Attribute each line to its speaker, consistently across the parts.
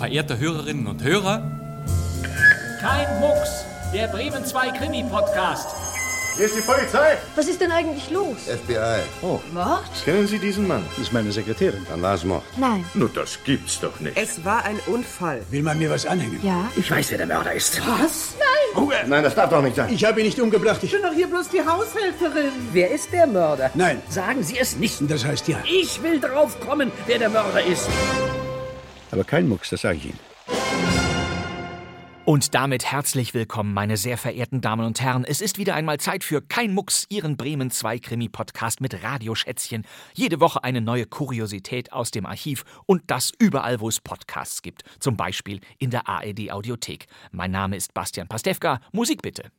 Speaker 1: verehrte Hörerinnen und Hörer.
Speaker 2: Kein Mucks, der Bremen 2 Krimi-Podcast.
Speaker 3: Hier ist die Polizei.
Speaker 4: Was ist denn eigentlich los?
Speaker 5: FBI.
Speaker 3: Oh.
Speaker 4: Mord?
Speaker 3: Kennen Sie diesen Mann?
Speaker 6: Das ist meine Sekretärin.
Speaker 5: Dann war es Mord.
Speaker 4: Nein.
Speaker 3: Nur das gibt's doch nicht.
Speaker 7: Es war ein Unfall.
Speaker 6: Will man mir was anhängen?
Speaker 4: Ja.
Speaker 6: Ich weiß, wer der Mörder ist.
Speaker 4: Was?
Speaker 6: Ruhe!
Speaker 5: Nein, das darf doch nicht sein.
Speaker 6: Ich habe ihn nicht umgebracht. Ich...
Speaker 7: bin doch hier bloß die Haushälterin. Wer ist der Mörder?
Speaker 6: Nein.
Speaker 2: Sagen Sie es nicht.
Speaker 6: Das heißt ja.
Speaker 2: Ich will drauf kommen, wer der Mörder ist.
Speaker 6: Aber kein Mucks, das sage ich Ihnen.
Speaker 8: Und damit herzlich willkommen, meine sehr verehrten Damen und Herren. Es ist wieder einmal Zeit für Kein Mucks, Ihren Bremen 2 Krimi-Podcast mit Radioschätzchen. Jede Woche eine neue Kuriosität aus dem Archiv und das überall, wo es Podcasts gibt. Zum Beispiel in der ARD-Audiothek. Mein Name ist Bastian Pastewka. Musik bitte.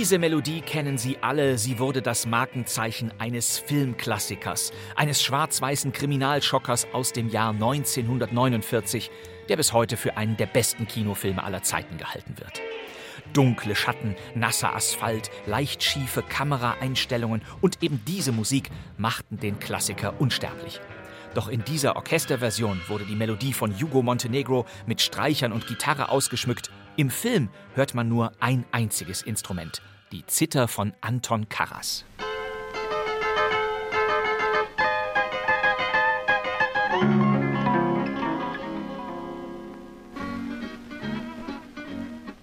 Speaker 8: Diese Melodie kennen Sie alle. Sie wurde das Markenzeichen eines Filmklassikers, eines schwarz-weißen Kriminalschockers aus dem Jahr 1949, der bis heute für einen der besten Kinofilme aller Zeiten gehalten wird. Dunkle Schatten, nasser Asphalt, leicht schiefe Kameraeinstellungen und eben diese Musik machten den Klassiker unsterblich. Doch in dieser Orchesterversion wurde die Melodie von Hugo Montenegro mit Streichern und Gitarre ausgeschmückt. Im Film hört man nur ein einziges Instrument, die Zither von Anton Karas.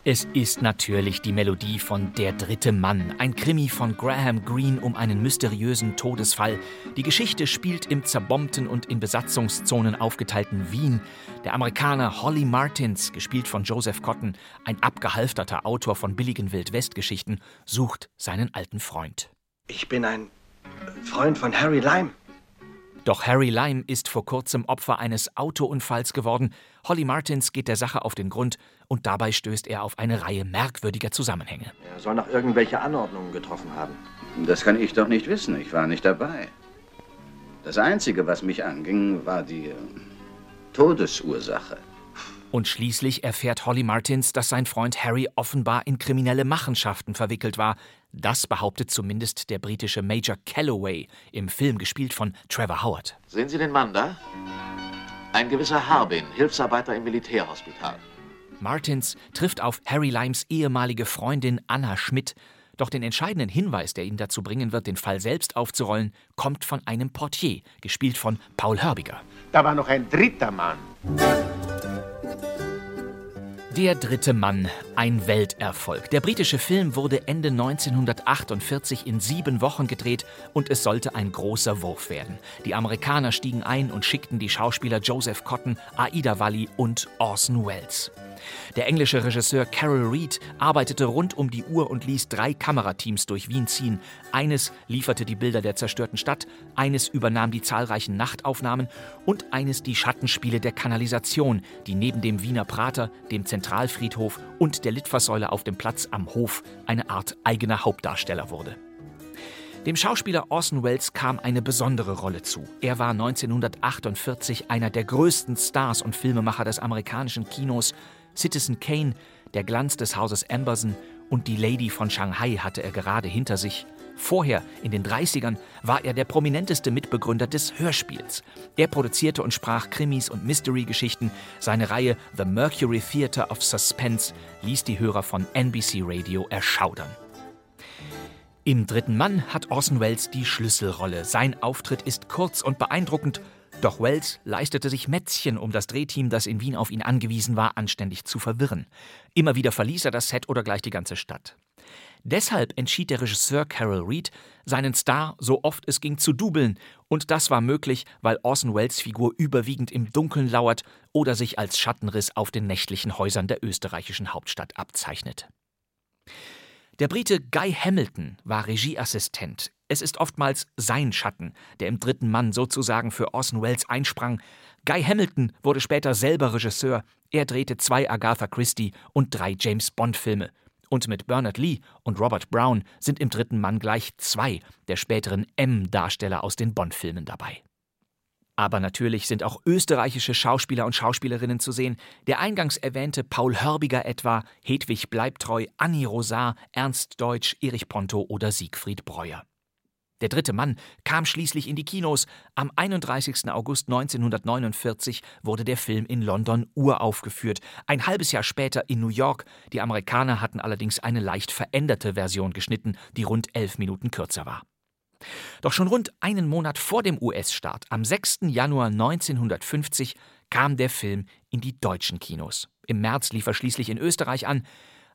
Speaker 8: Es ist natürlich die Melodie von Der dritte Mann, ein Krimi von Graham Greene um einen mysteriösen Todesfall. Die Geschichte spielt im zerbombten und in Besatzungszonen aufgeteilten Wien. Der Amerikaner Holly Martins, gespielt von Joseph Cotton, ein abgehalfterter Autor von billigen Wildwestgeschichten, sucht seinen alten Freund.
Speaker 9: Ich bin ein Freund von Harry Lime.
Speaker 8: Doch Harry Lime ist vor kurzem Opfer eines Autounfalls geworden. Holly Martins geht der Sache auf den Grund und dabei stößt er auf eine Reihe merkwürdiger Zusammenhänge.
Speaker 9: Er soll noch irgendwelche Anordnungen getroffen haben.
Speaker 10: Das kann ich doch nicht wissen. Ich war nicht dabei. Das Einzige, was mich anging, war die äh, Todesursache.
Speaker 8: Und schließlich erfährt Holly Martins, dass sein Freund Harry offenbar in kriminelle Machenschaften verwickelt war. Das behauptet zumindest der britische Major Calloway, im Film gespielt von Trevor Howard.
Speaker 11: Sehen Sie den Mann da? Ein gewisser Harbin, Hilfsarbeiter im Militärhospital.
Speaker 8: Martins trifft auf Harry Limes ehemalige Freundin Anna Schmidt. Doch den entscheidenden Hinweis, der ihn dazu bringen wird, den Fall selbst aufzurollen, kommt von einem Portier, gespielt von Paul Hörbiger.
Speaker 3: Da war noch ein dritter Mann.
Speaker 8: Der dritte Mann, ein Welterfolg. Der britische Film wurde Ende 1948 in sieben Wochen gedreht und es sollte ein großer Wurf werden. Die Amerikaner stiegen ein und schickten die Schauspieler Joseph Cotton, Aida Valli und Orson Welles. Der englische Regisseur Carol Reed arbeitete rund um die Uhr und ließ drei Kamerateams durch Wien ziehen. Eines lieferte die Bilder der zerstörten Stadt, eines übernahm die zahlreichen Nachtaufnahmen und eines die Schattenspiele der Kanalisation, die neben dem Wiener Prater, dem Zentralfriedhof und der Litfaßsäule auf dem Platz am Hof eine Art eigener Hauptdarsteller wurde. Dem Schauspieler Orson Welles kam eine besondere Rolle zu. Er war 1948 einer der größten Stars und Filmemacher des amerikanischen Kinos. Citizen Kane, der Glanz des Hauses Amberson und die Lady von Shanghai hatte er gerade hinter sich. Vorher, in den 30ern, war er der prominenteste Mitbegründer des Hörspiels. Er produzierte und sprach Krimis und Mystery-Geschichten. Seine Reihe The Mercury Theatre of Suspense ließ die Hörer von NBC Radio erschaudern. Im dritten Mann hat Orson Welles die Schlüsselrolle. Sein Auftritt ist kurz und beeindruckend, doch Welles leistete sich Mätzchen, um das Drehteam, das in Wien auf ihn angewiesen war, anständig zu verwirren. Immer wieder verließ er das Set oder gleich die ganze Stadt. Deshalb entschied der Regisseur Carol Reed, seinen Star so oft es ging zu dubeln, und das war möglich, weil Orson Welles Figur überwiegend im Dunkeln lauert oder sich als Schattenriss auf den nächtlichen Häusern der österreichischen Hauptstadt abzeichnet. Der Brite Guy Hamilton war Regieassistent. Es ist oftmals sein Schatten, der im dritten Mann sozusagen für Orson Welles einsprang. Guy Hamilton wurde später selber Regisseur. Er drehte zwei Agatha Christie und drei James Bond-Filme. Und mit Bernard Lee und Robert Brown sind im dritten Mann gleich zwei der späteren M-Darsteller aus den Bond-Filmen dabei. Aber natürlich sind auch österreichische Schauspieler und Schauspielerinnen zu sehen. Der eingangs erwähnte Paul Hörbiger etwa, Hedwig Bleibtreu, Annie Rosar, Ernst Deutsch, Erich Ponto oder Siegfried Breuer. Der dritte Mann kam schließlich in die Kinos. Am 31. August 1949 wurde der Film in London uraufgeführt. Ein halbes Jahr später in New York. Die Amerikaner hatten allerdings eine leicht veränderte Version geschnitten, die rund elf Minuten kürzer war. Doch schon rund einen Monat vor dem US-Start, am 6. Januar 1950, kam der Film in die deutschen Kinos. Im März lief er schließlich in Österreich an.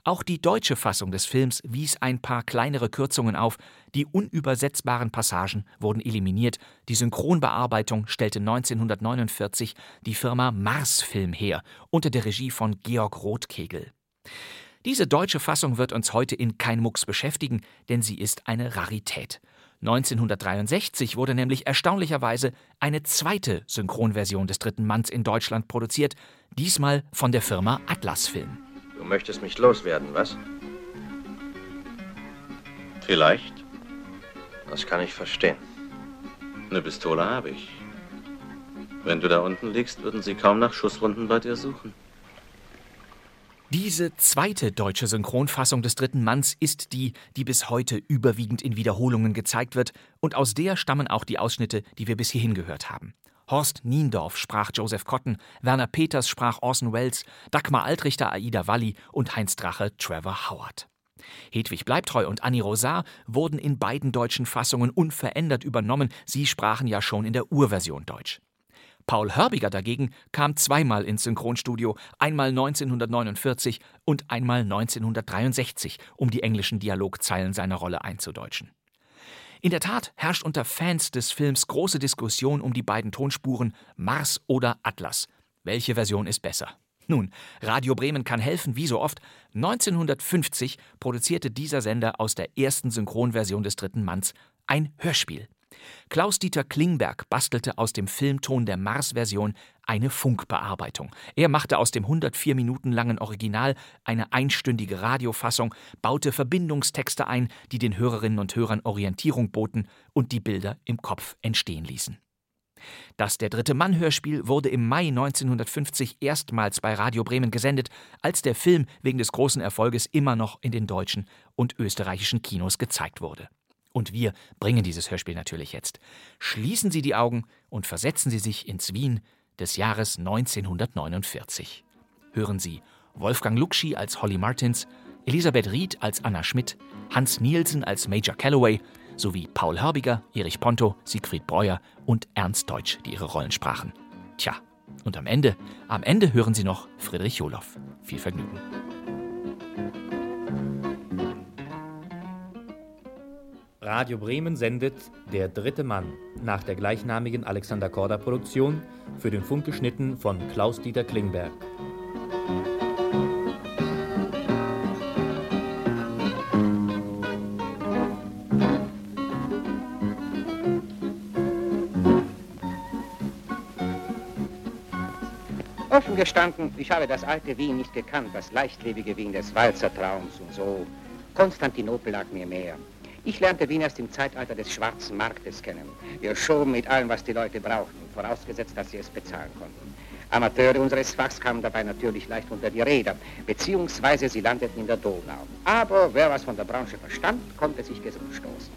Speaker 8: Auch die deutsche Fassung des Films wies ein paar kleinere Kürzungen auf. Die unübersetzbaren Passagen wurden eliminiert. Die Synchronbearbeitung stellte 1949 die Firma Mars Film her, unter der Regie von Georg Rothkegel. Diese deutsche Fassung wird uns heute in kein Mucks beschäftigen, denn sie ist eine Rarität. 1963 wurde nämlich erstaunlicherweise eine zweite Synchronversion des Dritten Manns in Deutschland produziert, diesmal von der Firma Atlas Film.
Speaker 9: Du möchtest mich loswerden, was?
Speaker 10: Vielleicht.
Speaker 9: Das kann ich verstehen.
Speaker 10: Eine Pistole habe ich. Wenn du da unten liegst, würden sie kaum nach Schusswunden bei dir suchen.
Speaker 8: Diese zweite deutsche Synchronfassung des dritten Manns ist die, die bis heute überwiegend in Wiederholungen gezeigt wird, und aus der stammen auch die Ausschnitte, die wir bis hierhin gehört haben. Horst Niendorf sprach Joseph Cotten, Werner Peters sprach Orson Welles, Dagmar Altrichter Aida Walli und Heinz Drache Trevor Howard. Hedwig Bleibtreu und Annie Rosar wurden in beiden deutschen Fassungen unverändert übernommen, sie sprachen ja schon in der Urversion Deutsch. Paul Hörbiger dagegen kam zweimal ins Synchronstudio, einmal 1949 und einmal 1963, um die englischen Dialogzeilen seiner Rolle einzudeutschen. In der Tat herrscht unter Fans des Films große Diskussion um die beiden Tonspuren Mars oder Atlas. Welche Version ist besser? Nun, Radio Bremen kann helfen, wie so oft. 1950 produzierte dieser Sender aus der ersten Synchronversion des dritten Manns ein Hörspiel. Klaus-Dieter Klingberg bastelte aus dem Filmton der Mars-Version eine Funkbearbeitung. Er machte aus dem 104 Minuten langen Original eine einstündige Radiofassung, baute Verbindungstexte ein, die den Hörerinnen und Hörern Orientierung boten und die Bilder im Kopf entstehen ließen. Das Der dritte Mann Hörspiel wurde im Mai 1950 erstmals bei Radio Bremen gesendet, als der Film wegen des großen Erfolges immer noch in den deutschen und österreichischen Kinos gezeigt wurde. Und wir bringen dieses Hörspiel natürlich jetzt. Schließen Sie die Augen und versetzen Sie sich ins Wien des Jahres 1949. Hören Sie Wolfgang Luxi als Holly Martins, Elisabeth Ried als Anna Schmidt, Hans Nielsen als Major Calloway sowie Paul Hörbiger, Erich Ponto, Siegfried Breuer und Ernst Deutsch, die ihre Rollen sprachen. Tja, und am Ende, am Ende hören Sie noch Friedrich Joloff. Viel Vergnügen.
Speaker 4: Radio Bremen sendet Der dritte Mann nach der gleichnamigen Alexander Korda Produktion für den Funk geschnitten von Klaus-Dieter Klingberg.
Speaker 5: Offen gestanden, ich habe das alte Wien nicht gekannt, das leichtlebige Wien des Walzertraums und so. Konstantinopel lag mir mehr. Ich lernte Wien erst im Zeitalter des schwarzen Marktes kennen. Wir schoben mit allem, was die Leute brauchten, vorausgesetzt, dass sie es bezahlen konnten. Amateure unseres Fachs kamen dabei natürlich leicht unter die Räder, beziehungsweise sie landeten in der Donau. Aber wer was von der Branche verstand, konnte sich gesund stoßen.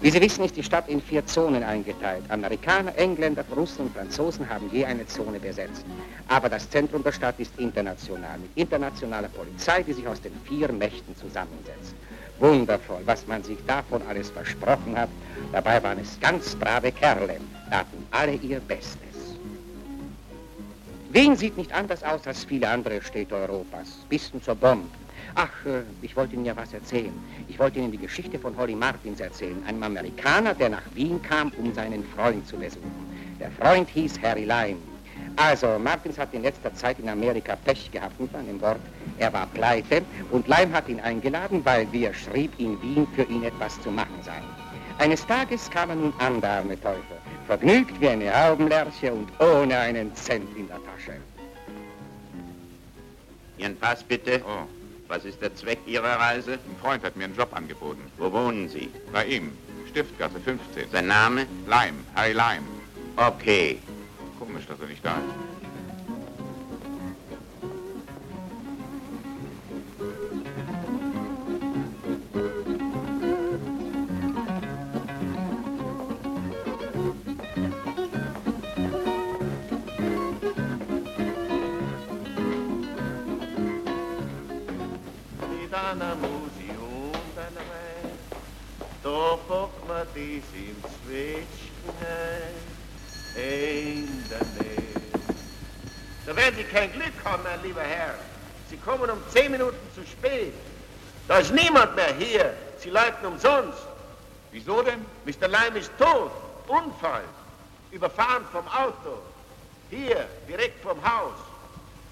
Speaker 5: Wie Sie wissen, ist die Stadt in vier Zonen eingeteilt. Amerikaner, Engländer, Russen und Franzosen haben je eine Zone besetzt. Aber das Zentrum der Stadt ist international, mit internationaler Polizei, die sich aus den vier Mächten zusammensetzt. Wundervoll, was man sich davon alles versprochen hat. Dabei waren es ganz brave Kerle, taten alle ihr Bestes. Wien sieht nicht anders aus als viele andere Städte Europas, bis zur Bombe. Ach, äh, ich wollte Ihnen ja was erzählen. Ich wollte Ihnen die Geschichte von Holly Martins erzählen, einem Amerikaner, der nach Wien kam, um seinen Freund zu besuchen. Der Freund hieß Harry Lime. Also, Martins hat in letzter Zeit in Amerika Pech gehabt mit einem Wort. Er war pleite und Leim hat ihn eingeladen, weil, wie er schrieb, in Wien für ihn etwas zu machen sei. Eines Tages kam er nun an, der arme Teufel, vergnügt wie eine Augenlerche und ohne einen Cent in der Tasche.
Speaker 12: Ihren Pass bitte. Oh. Was ist der Zweck Ihrer Reise?
Speaker 13: Ein Freund hat mir einen Job angeboten.
Speaker 12: Wo wohnen Sie?
Speaker 13: Bei ihm, Stiftgasse 15.
Speaker 12: Sein Name?
Speaker 13: Leim, Harry Leim.
Speaker 12: Okay. Komisch, dass er nicht da ist.
Speaker 14: dies im Zwetschgen in der Nähe.
Speaker 3: Da werden Sie kein Glück haben, mein lieber Herr. Sie kommen um zehn Minuten zu spät. Da ist niemand mehr hier. Sie leiten umsonst.
Speaker 12: Wieso denn?
Speaker 3: Mr. Lime ist tot. Unfall. Überfahren vom Auto. Hier, direkt vom Haus.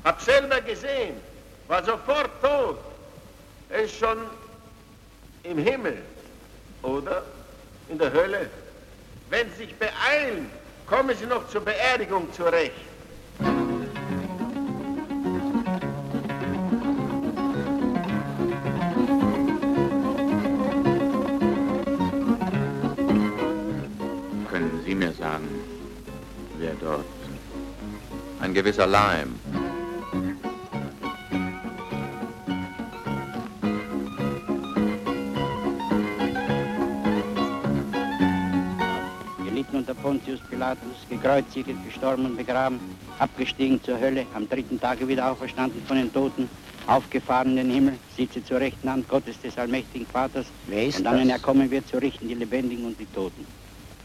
Speaker 3: Hab selber gesehen. War sofort tot. Er ist schon im Himmel. Oder? in der Hölle. Wenn Sie sich beeilen, kommen Sie noch zur Beerdigung zurecht.
Speaker 12: Können Sie mir sagen, wer dort? Ein gewisser Lime.
Speaker 15: Pontius Pilatus, gekreuzigt, gestorben und begraben, abgestiegen zur Hölle, am dritten Tage wieder auferstanden von den Toten, aufgefahren in den Himmel, sitze zur rechten Hand Gottes des allmächtigen Vaters. Wer ist und dann, wenn er kommen wird, zu richten die Lebendigen und die Toten.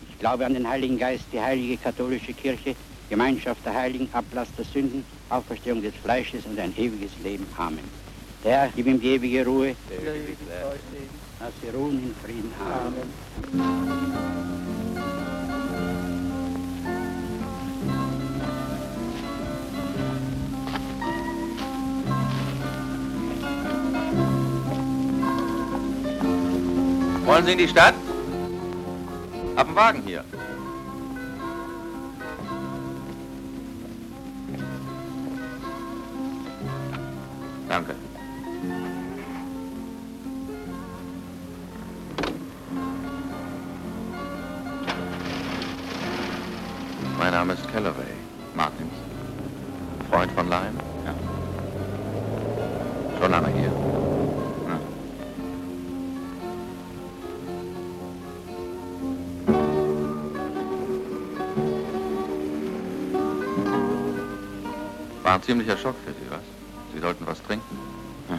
Speaker 15: Ich glaube an den Heiligen Geist, die heilige katholische Kirche, Gemeinschaft der Heiligen, Ablass der Sünden, Auferstehung des Fleisches und ein ewiges Leben. Amen. Der Herr, gib ihm die ewige Ruhe, dass sie ruhen in Frieden haben. Amen.
Speaker 10: Wollen Sie in die Stadt? Hab einen Wagen hier. Danke. Mein Name ist Calloway. Martins. Freund von Lyon? Ja. Schon lange hier. War ein ziemlicher Schock für Sie, was? Sie sollten was trinken. Ja,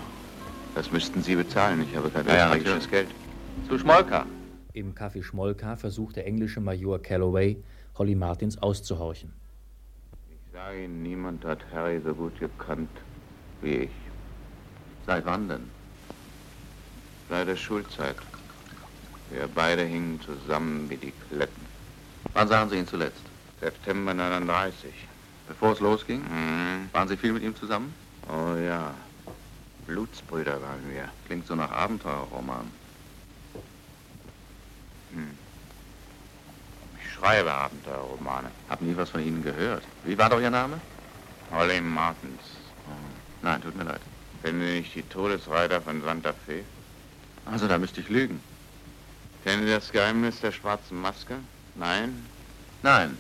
Speaker 12: das müssten Sie bezahlen. Ich habe kein
Speaker 10: ja, österreichisches Geld. Zu Schmolka.
Speaker 4: Im Café Schmolka versucht der englische Major Calloway, Holly Martins auszuhorchen.
Speaker 12: Ich sage Ihnen, niemand hat Harry so gut gekannt wie ich.
Speaker 10: Seit wann denn?
Speaker 12: Seit der Schulzeit. Wir beide hingen zusammen wie die Kletten.
Speaker 10: Wann sahen Sie ihn zuletzt?
Speaker 12: September 39.
Speaker 10: Bevor es losging? Mhm. Waren Sie viel mit ihm zusammen?
Speaker 12: Oh ja. Blutsbrüder waren wir.
Speaker 10: Klingt so nach Abenteuerroman.
Speaker 12: Hm. Ich schreibe Abenteuerromane.
Speaker 10: Hab nie was von Ihnen gehört. Wie war doch Ihr Name?
Speaker 12: Holly Martins.
Speaker 10: Oh. Nein, tut mir leid.
Speaker 12: Kennen Sie nicht die Todesreiter von Santa Fe?
Speaker 10: Also, da müsste ich lügen.
Speaker 12: Kennen Sie das Geheimnis der schwarzen Maske? Nein?
Speaker 10: Nein.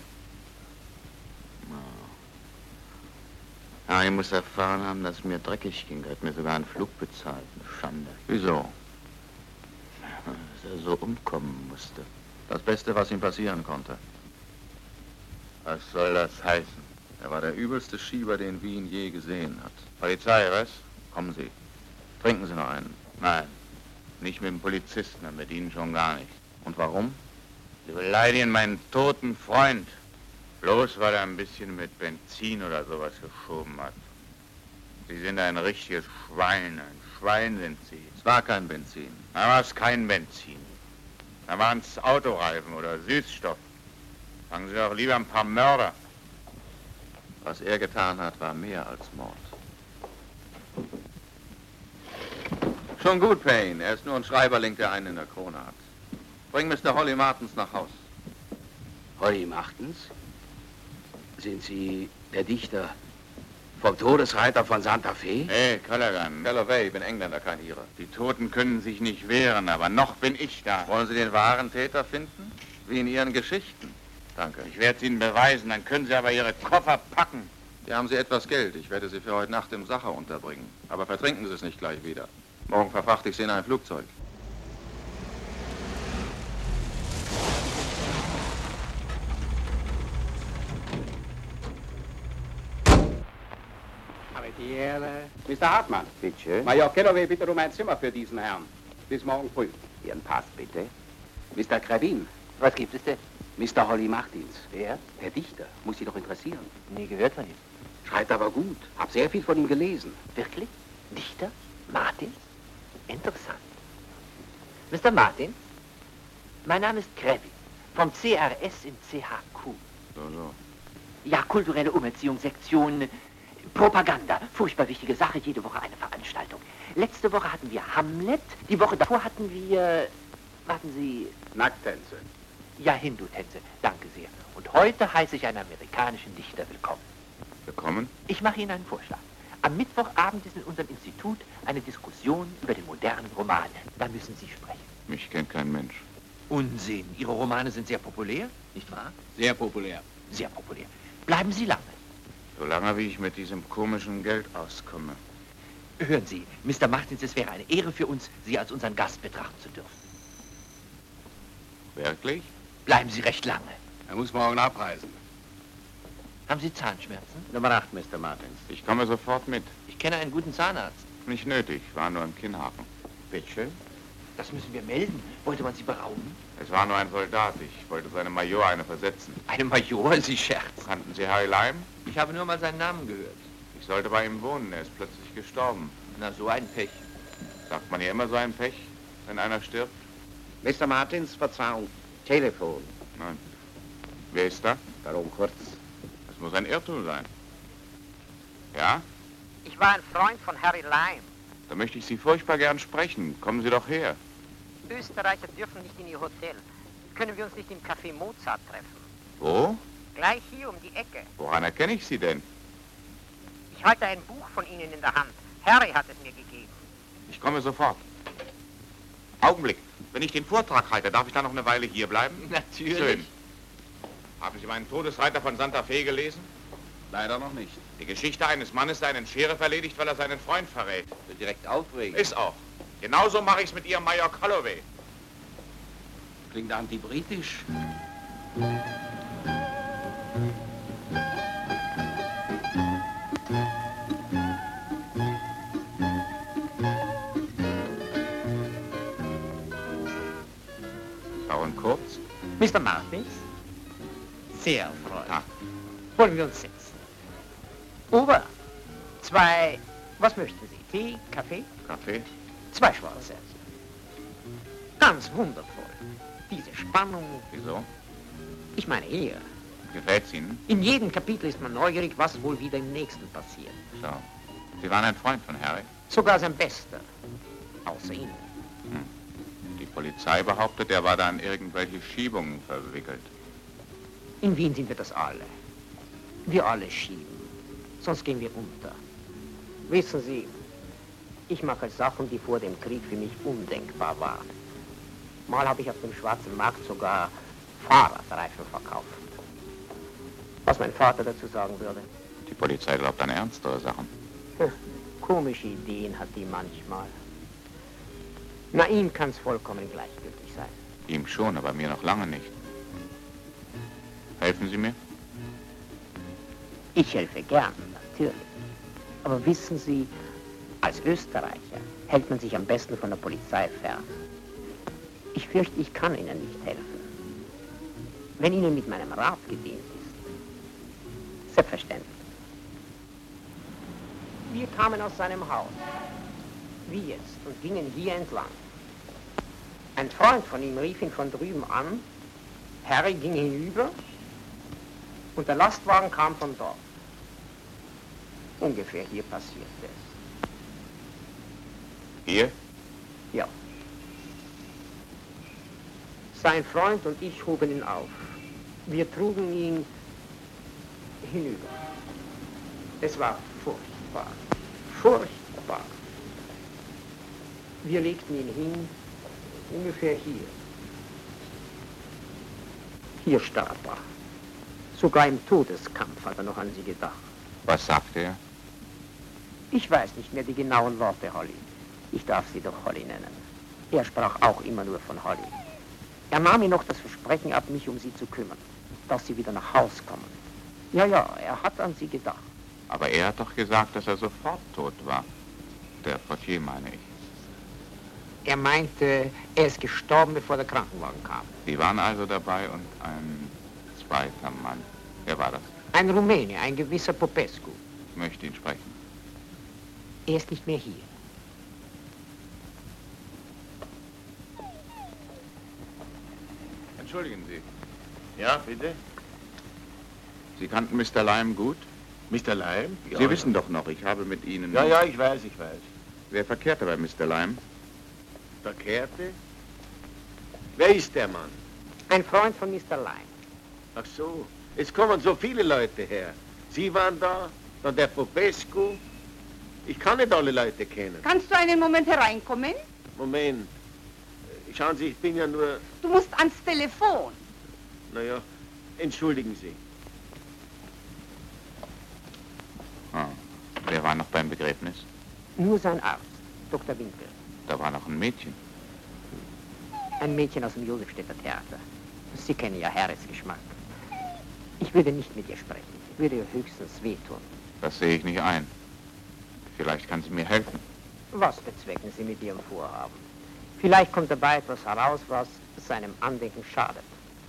Speaker 12: Ah, ich muss erfahren haben, dass es mir dreckig ging. Er hat mir sogar einen Flug bezahlt. Eine Schande.
Speaker 10: Wieso?
Speaker 12: Dass er so umkommen musste.
Speaker 10: Das Beste, was ihm passieren konnte.
Speaker 12: Was soll das heißen?
Speaker 10: Er war der übelste Schieber, den Wien je gesehen hat.
Speaker 12: Polizei, was?
Speaker 10: Kommen Sie. Trinken Sie noch einen.
Speaker 12: Nein. Nicht mit dem Polizisten, mit Ihnen schon gar nicht.
Speaker 10: Und warum?
Speaker 12: Sie beleidigen meinen toten Freund. Bloß weil er ein bisschen mit Benzin oder sowas geschoben hat. Sie sind ein richtiges Schwein. Ein Schwein sind Sie.
Speaker 10: Es war kein Benzin.
Speaker 12: Da war es kein Benzin. Da waren es Autoreifen oder Süßstoff. Fangen Sie doch lieber ein paar Mörder.
Speaker 10: Was er getan hat, war mehr als Mord. Schon gut, Payne. Er ist nur ein Schreiberling, der einen in der Krone hat. Bring Mr. Holly Martens nach Haus.
Speaker 15: Holly Martens? Sind Sie der Dichter vom Todesreiter von Santa Fe?
Speaker 12: Hey, Callaghan.
Speaker 10: Calloway, ich bin Engländer, kein Ire.
Speaker 12: Die Toten können sich nicht wehren, aber noch bin ich da.
Speaker 10: Wollen Sie den wahren Täter finden? Wie in Ihren Geschichten.
Speaker 12: Danke. Ich werde es Ihnen beweisen, dann können Sie aber Ihre Koffer packen.
Speaker 10: Hier haben Sie etwas Geld. Ich werde Sie für heute Nacht im Sacher unterbringen. Aber vertrinken Sie es nicht gleich wieder. Morgen verfrachte ich Sie in ein Flugzeug.
Speaker 16: Ehre. Mr. Hartmann. Bitte. Major Kelloway, bitte um ein Zimmer für diesen Herrn. Bis morgen früh.
Speaker 17: Ihren Pass, bitte.
Speaker 16: Mr. Krebin.
Speaker 17: Was gibt es denn?
Speaker 16: Mr. Holly Martins.
Speaker 17: Wer?
Speaker 16: Der Dichter. Muss Sie doch interessieren.
Speaker 17: Nie gehört von ihm.
Speaker 16: Schreibt aber gut. Hab sehr viel von ihm gelesen.
Speaker 17: Wirklich? Dichter? Martins? Interessant. Mr. Martins? Mein Name ist Krebin. Vom CRS im CHQ.
Speaker 10: So, so.
Speaker 17: Ja, kulturelle Umerziehungssektion. Propaganda. Furchtbar wichtige Sache. Jede Woche eine Veranstaltung. Letzte Woche hatten wir Hamlet. Die Woche davor hatten wir... Warten Sie...
Speaker 16: Nacktänze.
Speaker 17: Ja, Hindu-Tänze. Danke sehr. Und heute heiße ich einen amerikanischen Dichter willkommen.
Speaker 12: Willkommen?
Speaker 17: Ich mache Ihnen einen Vorschlag. Am Mittwochabend ist in unserem Institut eine Diskussion über den modernen Roman. Da müssen Sie sprechen.
Speaker 12: Mich kennt kein Mensch.
Speaker 17: Unsinn. Ihre Romane sind sehr populär, nicht wahr?
Speaker 16: Sehr populär.
Speaker 17: Sehr populär. Bleiben Sie lange.
Speaker 12: Solange wie ich mit diesem komischen Geld auskomme.
Speaker 17: Hören Sie, Mr. Martins, es wäre eine Ehre für uns, Sie als unseren Gast betrachten zu dürfen.
Speaker 12: Wirklich?
Speaker 17: Bleiben Sie recht lange.
Speaker 16: Er muss morgen abreisen.
Speaker 17: Haben Sie Zahnschmerzen?
Speaker 16: Nummer 8, Mr. Martins.
Speaker 12: Ich komme sofort mit.
Speaker 17: Ich kenne einen guten Zahnarzt.
Speaker 12: Nicht nötig, war nur im Kinnhaken.
Speaker 16: Bitte schön.
Speaker 17: Das müssen wir melden. Wollte man Sie berauben?
Speaker 12: Es war nur ein Soldat. Ich wollte seinem Major eine versetzen.
Speaker 17: Einem Major? Sie scherzen.
Speaker 12: Kannten Sie Harry Lime?
Speaker 17: Ich habe nur mal seinen Namen gehört.
Speaker 12: Ich sollte bei ihm wohnen. Er ist plötzlich gestorben.
Speaker 17: Na, so ein Pech.
Speaker 12: Sagt man ja immer so ein Pech, wenn einer stirbt?
Speaker 16: Mr. Martins, Verzeihung. Telefon.
Speaker 12: Nein. Wer ist da?
Speaker 16: Darum kurz.
Speaker 12: Das muss ein Irrtum sein. Ja?
Speaker 18: Ich war ein Freund von Harry Lime.
Speaker 12: Da möchte ich Sie furchtbar gern sprechen. Kommen Sie doch her.
Speaker 18: Österreicher dürfen nicht in Ihr Hotel. Können wir uns nicht im Café Mozart treffen?
Speaker 12: Wo?
Speaker 18: Gleich hier um die Ecke.
Speaker 12: Woran erkenne ich Sie denn?
Speaker 18: Ich halte ein Buch von Ihnen in der Hand. Harry hat es mir gegeben.
Speaker 12: Ich komme sofort. Augenblick. Wenn ich den Vortrag halte, darf ich da noch eine Weile hier bleiben?
Speaker 17: Natürlich.
Speaker 12: Schön. Haben Sie meinen Todesreiter von Santa Fe gelesen?
Speaker 16: Leider noch nicht.
Speaker 12: Die Geschichte eines Mannes, der einen Sheriff erledigt, weil er seinen Freund verrät.
Speaker 16: So direkt aufregend.
Speaker 12: Ist auch. Genauso mache ich es mit Ihrem Major Calloway.
Speaker 16: Klingt antibritisch.
Speaker 12: Baron Kurz?
Speaker 18: Mr. Martins? Sehr erfreut.
Speaker 12: Ah.
Speaker 18: Wollen wir uns setzen? Ober, zwei, was möchten Sie? Tee, Kaffee?
Speaker 12: Kaffee?
Speaker 18: Zwei schwarze. Ganz wundervoll. Diese Spannung.
Speaker 12: Wieso?
Speaker 18: Ich meine hier.
Speaker 12: Gefällt's Ihnen?
Speaker 18: In jedem Kapitel ist man neugierig, was wohl wieder im nächsten passiert.
Speaker 12: So. Sie waren ein Freund von Harry?
Speaker 18: Sogar sein Bester. Außer Ihnen.
Speaker 12: Hm. Die Polizei behauptet, er war da in irgendwelche Schiebungen verwickelt.
Speaker 18: In Wien sind wir das alle. Wir alle schieben. Sonst gehen wir unter. Wissen Sie, ich mache Sachen, die vor dem Krieg für mich undenkbar waren. Mal habe ich auf dem schwarzen Markt sogar Fahrradreifen verkauft. Was mein Vater dazu sagen würde.
Speaker 12: Die Polizei glaubt an ernstere Sachen.
Speaker 18: Hm, komische Ideen hat die manchmal. Na, ihm kann es vollkommen gleichgültig sein.
Speaker 12: Ihm schon, aber mir noch lange nicht. Helfen Sie mir?
Speaker 18: Ich helfe gern, natürlich. Aber wissen Sie, als Österreicher hält man sich am besten von der Polizei fern. Ich fürchte, ich kann Ihnen nicht helfen. Wenn Ihnen mit meinem Rat gedient ist. Selbstverständlich. Wir kamen aus seinem Haus, wie jetzt, und gingen hier entlang. Ein Freund von ihm rief ihn von drüben an, Harry ging hinüber und der Lastwagen kam von dort. Ungefähr hier passiert es.
Speaker 12: Hier?
Speaker 18: Ja. Sein Freund und ich hoben ihn auf. Wir trugen ihn hinüber. Es war furchtbar. Furchtbar. Wir legten ihn hin, ungefähr hier. Hier starb er. Sogar im Todeskampf hat er noch an Sie gedacht.
Speaker 12: Was sagte er?
Speaker 18: Ich weiß nicht mehr die genauen Worte, Holly. Ich darf Sie doch Holly nennen. Er sprach auch immer nur von Holly. Er nahm mir noch das Versprechen ab, mich um Sie zu kümmern, dass Sie wieder nach Haus kommen. Ja, ja, er hat an Sie gedacht.
Speaker 12: Aber er hat doch gesagt, dass er sofort tot war. Der Portier meine ich.
Speaker 18: Er meinte, er ist gestorben, bevor der Krankenwagen kam.
Speaker 12: Sie waren also dabei und ein zweiter Mann. Wer war das?
Speaker 18: Ein Rumäne, ein gewisser Popescu.
Speaker 12: Ich möchte ihn sprechen.
Speaker 18: Er ist nicht mehr hier.
Speaker 12: Entschuldigen Sie.
Speaker 3: Ja, bitte?
Speaker 12: Sie kannten Mr. Lime gut?
Speaker 3: Mr. Lime?
Speaker 12: Ja, Sie ja. wissen doch noch, ich habe mit Ihnen...
Speaker 3: Ja, ja, ich weiß, ich weiß.
Speaker 12: Wer verkehrte bei Mr. Lime?
Speaker 3: Verkehrte? Wer ist der Mann?
Speaker 18: Ein Freund von Mr. Lime.
Speaker 3: Ach so, es kommen so viele Leute her. Sie waren da, dann der Popescu. Ich kann nicht alle Leute kennen.
Speaker 19: Kannst du einen Moment hereinkommen?
Speaker 3: Moment. Schauen Sie, ich bin ja nur...
Speaker 19: Du musst ans Telefon.
Speaker 3: Naja, entschuldigen Sie.
Speaker 12: Ah, wer war noch beim Begräbnis?
Speaker 18: Nur sein Arzt, Dr. Winkel.
Speaker 12: Da war noch ein Mädchen.
Speaker 18: Ein Mädchen aus dem Josefstädter Theater. Sie kennen ja Harrys Geschmack. Ich würde nicht mit ihr sprechen. Ich würde ihr höchstens wehtun.
Speaker 12: Das sehe ich nicht ein. Vielleicht kann sie mir helfen.
Speaker 18: Was bezwecken Sie mit Ihrem Vorhaben? Vielleicht kommt dabei etwas heraus, was seinem Andenken schadet.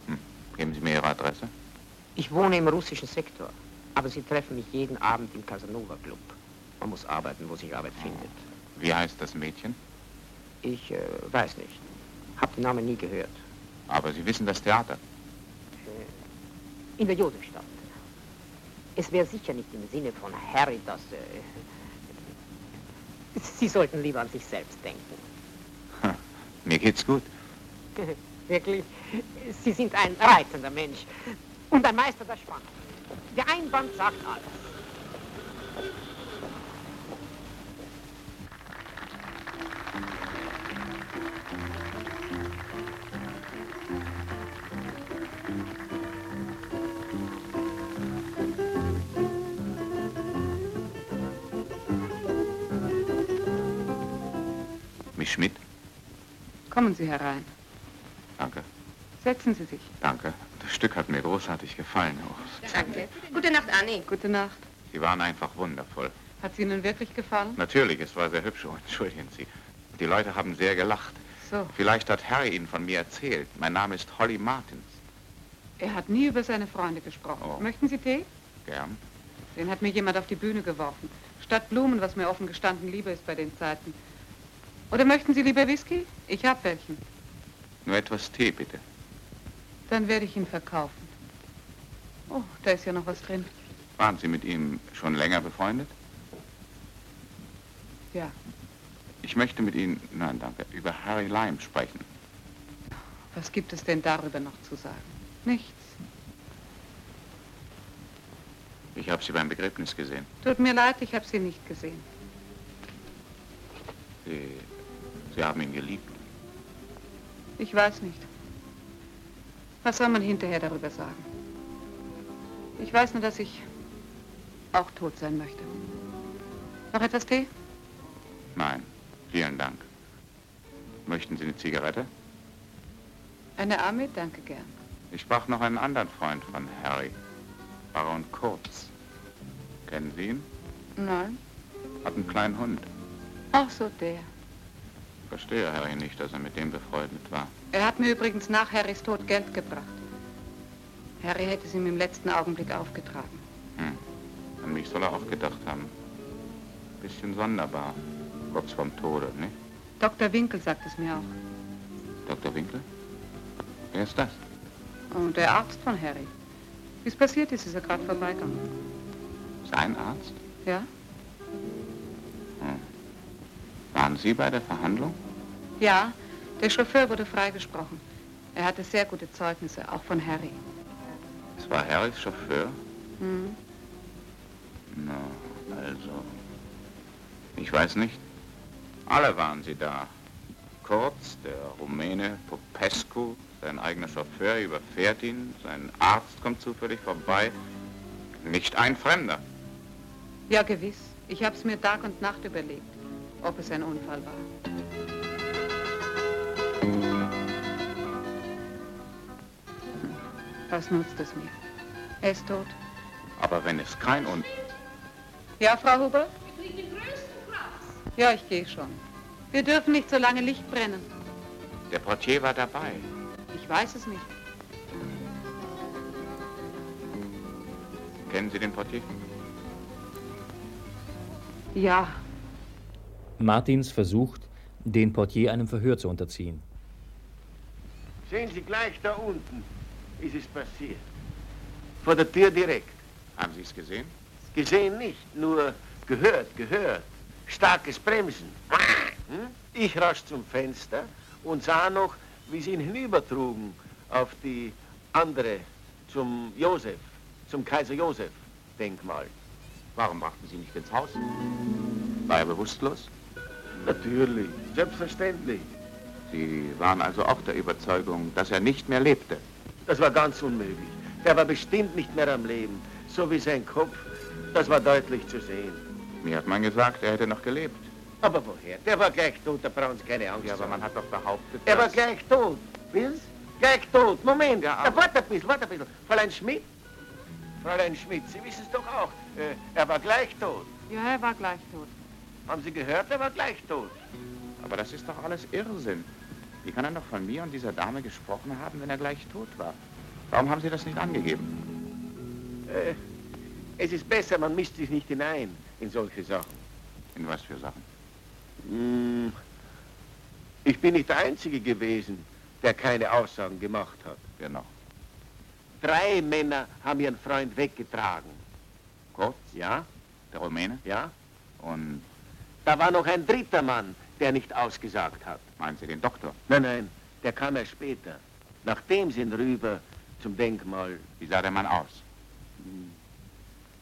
Speaker 12: Hm. Geben Sie mir Ihre Adresse?
Speaker 18: Ich wohne im russischen Sektor, aber Sie treffen mich jeden Abend im Casanova Club. Man muss arbeiten, wo sich Arbeit findet.
Speaker 12: Wie heißt das Mädchen?
Speaker 18: Ich äh, weiß nicht. Hab den Namen nie gehört.
Speaker 12: Aber Sie wissen das Theater?
Speaker 18: Äh, in der Josefstadt. Es wäre sicher nicht im Sinne von Harry, dass... Äh, Sie sollten lieber an sich selbst denken.
Speaker 12: Mir geht's gut.
Speaker 18: Wirklich? Sie sind ein reizender Mensch und ein Meister der Spannung. Der Einband sagt alles.
Speaker 20: Kommen Sie herein.
Speaker 12: Danke.
Speaker 20: Setzen Sie sich.
Speaker 12: Danke. Das Stück hat mir großartig gefallen. Oh,
Speaker 19: Danke. Gute Nacht, Annie.
Speaker 20: Gute Nacht.
Speaker 12: Sie waren einfach wundervoll.
Speaker 20: Hat sie Ihnen wirklich gefallen?
Speaker 12: Natürlich, es war sehr hübsch. Oh, entschuldigen Sie. Die Leute haben sehr gelacht.
Speaker 20: So.
Speaker 12: Vielleicht hat Harry Ihnen von mir erzählt. Mein Name ist Holly Martins.
Speaker 20: Er hat nie über seine Freunde gesprochen.
Speaker 12: Oh.
Speaker 20: Möchten Sie Tee?
Speaker 12: Gern.
Speaker 20: Den hat mir jemand auf die Bühne geworfen. Statt Blumen, was mir offen gestanden lieber ist bei den Zeiten. Oder möchten Sie lieber Whisky? Ich habe welchen.
Speaker 12: Nur etwas Tee, bitte.
Speaker 20: Dann werde ich ihn verkaufen. Oh, da ist ja noch was drin.
Speaker 12: Waren Sie mit ihm schon länger befreundet?
Speaker 20: Ja.
Speaker 12: Ich möchte mit Ihnen, nein, danke, über Harry Lime sprechen.
Speaker 20: Was gibt es denn darüber noch zu sagen? Nichts.
Speaker 12: Ich habe Sie beim Begräbnis gesehen.
Speaker 20: Tut mir leid, ich habe Sie nicht gesehen.
Speaker 12: Sie, Sie haben ihn geliebt.
Speaker 20: Ich weiß nicht. Was soll man hinterher darüber sagen? Ich weiß nur, dass ich auch tot sein möchte. Noch etwas Tee?
Speaker 12: Nein, vielen Dank. Möchten Sie eine Zigarette?
Speaker 20: Eine Arme? Danke gern.
Speaker 12: Ich sprach noch einen anderen Freund von Harry, Baron Kurz. Kennen Sie ihn?
Speaker 20: Nein.
Speaker 12: Hat einen kleinen Hund.
Speaker 20: Ach so, der.
Speaker 12: Verstehe Harry nicht, dass er mit dem befreundet war.
Speaker 20: Er hat mir übrigens nach Harrys Tod Geld gebracht. Harry hätte es ihm im letzten Augenblick aufgetragen.
Speaker 12: Hm. An mich soll er auch gedacht haben. Bisschen sonderbar. Kurz vorm Tode, nicht?
Speaker 20: Dr. Winkel sagt es mir auch.
Speaker 12: Dr. Winkel? Wer ist das?
Speaker 20: Oh, der Arzt von Harry. Wie es passiert ist, ist er gerade vorbeigegangen.
Speaker 12: Sein Arzt?
Speaker 20: Ja?
Speaker 12: Waren Sie bei der Verhandlung?
Speaker 20: Ja, der Chauffeur wurde freigesprochen. Er hatte sehr gute Zeugnisse, auch von Harry.
Speaker 12: Es war Harrys Chauffeur?
Speaker 20: Hm.
Speaker 12: Na, also. Ich weiß nicht. Alle waren sie da. Kurz, der Rumäne, Popescu, Sein eigener Chauffeur überfährt ihn, sein Arzt kommt zufällig vorbei. Nicht ein Fremder.
Speaker 20: Ja, gewiss. Ich hab's mir Tag und Nacht überlegt, ob es ein Unfall war. Was nutzt es mir? Er ist tot.
Speaker 12: Aber wenn es kein Un...
Speaker 20: Ja, Frau Huber? Ja, ich gehe schon. Wir dürfen nicht so lange Licht brennen.
Speaker 12: Der Portier war dabei.
Speaker 20: Ich weiß es nicht.
Speaker 12: Kennen Sie den Portier?
Speaker 20: Ja.
Speaker 4: Martins versucht, den Portier einem Verhör zu unterziehen.
Speaker 3: Sehen Sie gleich da unten, ist es passiert. Vor der Tür direkt.
Speaker 12: Haben Sie es gesehen?
Speaker 3: Gesehen nicht, nur gehört, gehört. Starkes Bremsen. Hm? Ich rasch zum Fenster und sah noch, wie sie ihn hinübertrugen auf die andere, zum Josef, zum Kaiser Josef Denkmal.
Speaker 12: Warum brachten Sie nicht ins Haus? War er bewusstlos?
Speaker 3: Natürlich, selbstverständlich.
Speaker 12: Sie waren also auch der Überzeugung, dass er nicht mehr lebte.
Speaker 3: Das war ganz unmöglich. Der war bestimmt nicht mehr am Leben. So wie sein Kopf, das war deutlich zu sehen.
Speaker 12: Mir hat man gesagt, er hätte noch gelebt.
Speaker 3: Aber woher? Der war gleich tot, da brauchen Sie keine Angst
Speaker 12: Ja, aber man hat doch behauptet,
Speaker 3: Er war gleich tot. Willst? Gleich tot. Moment, ja, warte ein bisschen, warte ein bisschen. Fräulein Schmidt? Fräulein Schmidt, Sie wissen es doch auch. Äh, er war gleich tot.
Speaker 20: Ja, er war gleich tot.
Speaker 3: Haben Sie gehört? Er war gleich tot.
Speaker 12: Aber das ist doch alles Irrsinn. Wie kann er noch von mir und dieser Dame gesprochen haben, wenn er gleich tot war? Warum haben Sie das nicht angegeben?
Speaker 3: Äh, es ist besser, man mischt sich nicht hinein in solche Sachen.
Speaker 12: In was für Sachen?
Speaker 3: Hm, ich bin nicht der Einzige gewesen, der keine Aussagen gemacht hat.
Speaker 12: Wer noch?
Speaker 3: Drei Männer haben ihren Freund weggetragen.
Speaker 12: Kurz?
Speaker 3: Ja?
Speaker 12: Der Rumäne?
Speaker 3: Ja?
Speaker 12: Und
Speaker 3: Da war noch ein dritter Mann, der nicht ausgesagt hat.
Speaker 12: meinen Sie den Doktor?
Speaker 3: Nein, nein, der kam erst später. Nach dem sind rüber zum Denkmal.
Speaker 12: Wie sah der Mann aus?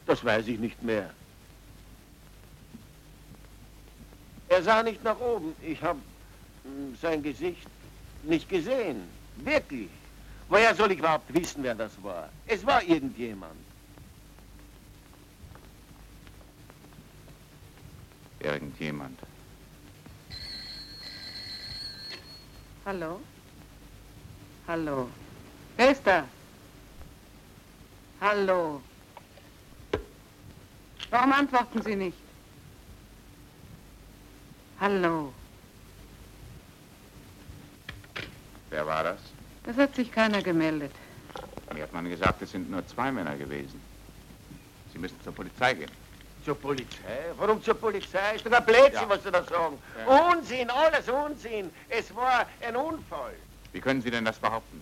Speaker 3: Das weiß ich nicht mehr. Er sah nicht nach oben. Ich habe sein Gesicht nicht gesehen. Wirklich. Woher soll ich überhaupt wissen, wer das war? Es war irgendjemand.
Speaker 12: Irgendjemand.
Speaker 20: Hallo? Hallo? Wer ist da? Hallo? Warum antworten Sie nicht? Hallo?
Speaker 12: Wer war das?
Speaker 20: Es hat sich keiner gemeldet.
Speaker 12: Mir hat man gesagt, es sind nur zwei Männer gewesen. Sie müssen zur Polizei gehen.
Speaker 3: Zur Polizei? Warum zur Polizei? Ist doch ein Blödsinn,
Speaker 12: Ja.
Speaker 3: was Sie da sagen.
Speaker 12: Ja.
Speaker 3: Unsinn, alles Unsinn. Es war ein Unfall.
Speaker 12: Wie können Sie denn das behaupten?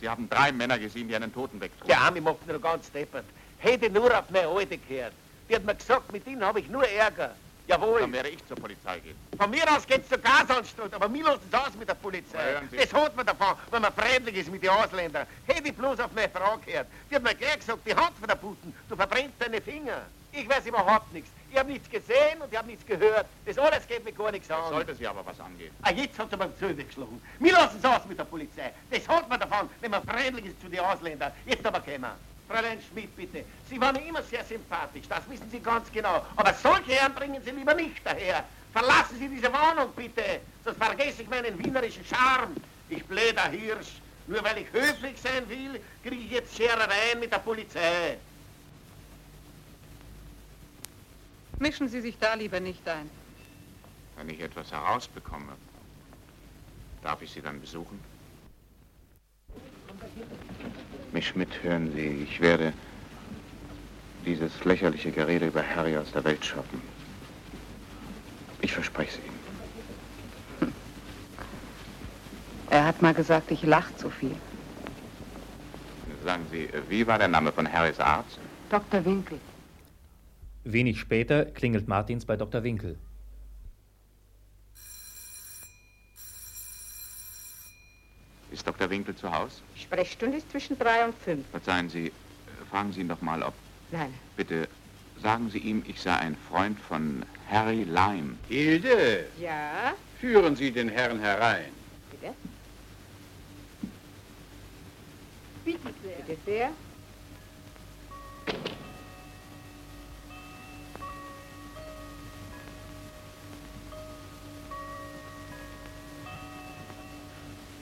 Speaker 12: Sie haben drei Männer gesehen, die einen Toten wegtrugen.
Speaker 3: Der Arme macht mir ganz deppert. Hätte nur auf meine Alte gehört. Die hat mir gesagt, mit ihnen habe ich nur Ärger. Jawohl.
Speaker 12: Dann werde ich zur Polizei gehen.
Speaker 3: Von mir aus geht's zur Gasanstalt, aber mir lassen aus mit der Polizei. Das hat man davon, wenn man freundlich ist mit den Ausländern. Hätte ich bloß auf meine Frau gehört. Die hat mir gleich gesagt, die Hand von der Puten, du verbrennst deine Finger. Ich weiß überhaupt nichts. Ich habe nichts gesehen und ich habe nichts gehört. Das alles geht mir gar nichts an.
Speaker 12: Sollte Sie aber was angehen.
Speaker 3: Ah, jetzt hat sie mir Zöde geschlagen. Wir lassen es aus mit der Polizei. Das hat man davon, wenn man freundlich ist zu den Ausländern. Jetzt aber wir. Fräulein Schmidt, bitte. Sie waren mir immer sehr sympathisch, das wissen Sie ganz genau. Aber solche Herren bringen Sie lieber nicht daher. Verlassen Sie diese Wohnung, bitte. Sonst vergesse ich meinen wienerischen Charme. Ich bläder Hirsch. Nur weil ich höflich sein will, kriege ich jetzt Scherereien mit der Polizei.
Speaker 20: Mischen Sie sich da lieber nicht ein.
Speaker 12: Wenn ich etwas herausbekomme, darf ich Sie dann besuchen? Miss Schmidt, hören Sie, ich werde dieses lächerliche Gerede über Harry aus der Welt schaffen. Ich verspreche es Ihnen.
Speaker 20: Er hat mal gesagt, ich lach zu viel.
Speaker 12: Sagen Sie, wie war der Name von Harrys Arzt?
Speaker 20: Dr. Winkel.
Speaker 4: Wenig später klingelt Martins bei Dr. Winkel.
Speaker 12: Ist Dr. Winkel zu Hause?
Speaker 19: Sprechstunde ist zwischen drei und fünf.
Speaker 12: Verzeihen Sie, äh, fragen Sie ihn doch mal, ob...
Speaker 19: Nein.
Speaker 12: Bitte sagen Sie ihm, ich sei ein Freund von Harry Lyme.
Speaker 6: Hilde,
Speaker 19: Ja,
Speaker 6: führen Sie den Herrn herein.
Speaker 19: bitte. Bitte sehr.
Speaker 18: Bitte sehr.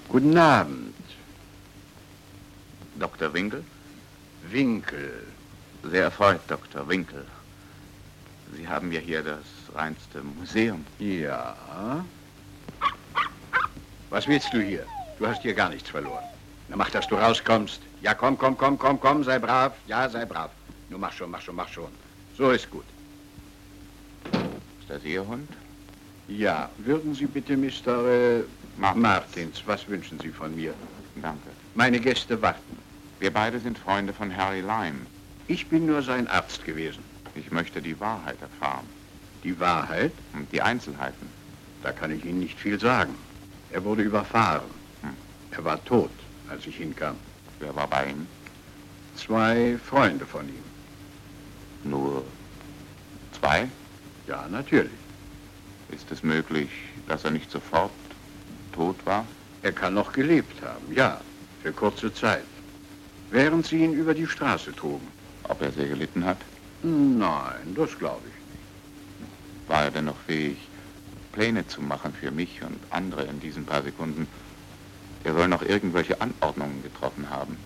Speaker 21: Guten Abend.
Speaker 12: Dr. Winkel?
Speaker 21: Winkel.
Speaker 12: Sehr erfreut, Dr. Winkel. Sie haben ja hier das reinste Museum.
Speaker 21: Ja. Was willst du hier? Du hast hier gar nichts verloren. Na mach, dass du rauskommst. Ja, komm, komm, komm, komm, komm, sei brav. Ja, sei brav. Nur mach schon, mach schon, mach schon. So ist gut.
Speaker 12: Ist das Ihr Hund?
Speaker 21: Ja, würden Sie bitte Mr. Äh, Martins. Martins, was wünschen Sie von mir?
Speaker 12: Danke.
Speaker 21: Meine Gäste warten.
Speaker 12: Wir beide sind Freunde von Harry Lyme.
Speaker 21: Ich bin nur sein Arzt gewesen.
Speaker 12: Ich möchte die Wahrheit erfahren.
Speaker 21: Die Wahrheit?
Speaker 12: Und die Einzelheiten.
Speaker 21: Da kann ich Ihnen nicht viel sagen. Er wurde überfahren. Hm. Er war tot, als ich hinkam.
Speaker 12: Wer war bei ihm?
Speaker 21: Zwei Freunde von ihm.
Speaker 12: Nur zwei?
Speaker 21: Ja, natürlich.
Speaker 12: Ist es möglich, dass er nicht sofort tot war?
Speaker 21: Er kann noch gelebt haben, ja, für kurze Zeit. Während sie ihn über die Straße trugen.
Speaker 12: Ob er sehr gelitten hat?
Speaker 21: Nein, das glaube ich nicht.
Speaker 12: War er denn noch fähig, Pläne zu machen für mich und andere in diesen paar Sekunden? Er soll noch irgendwelche Anordnungen getroffen haben.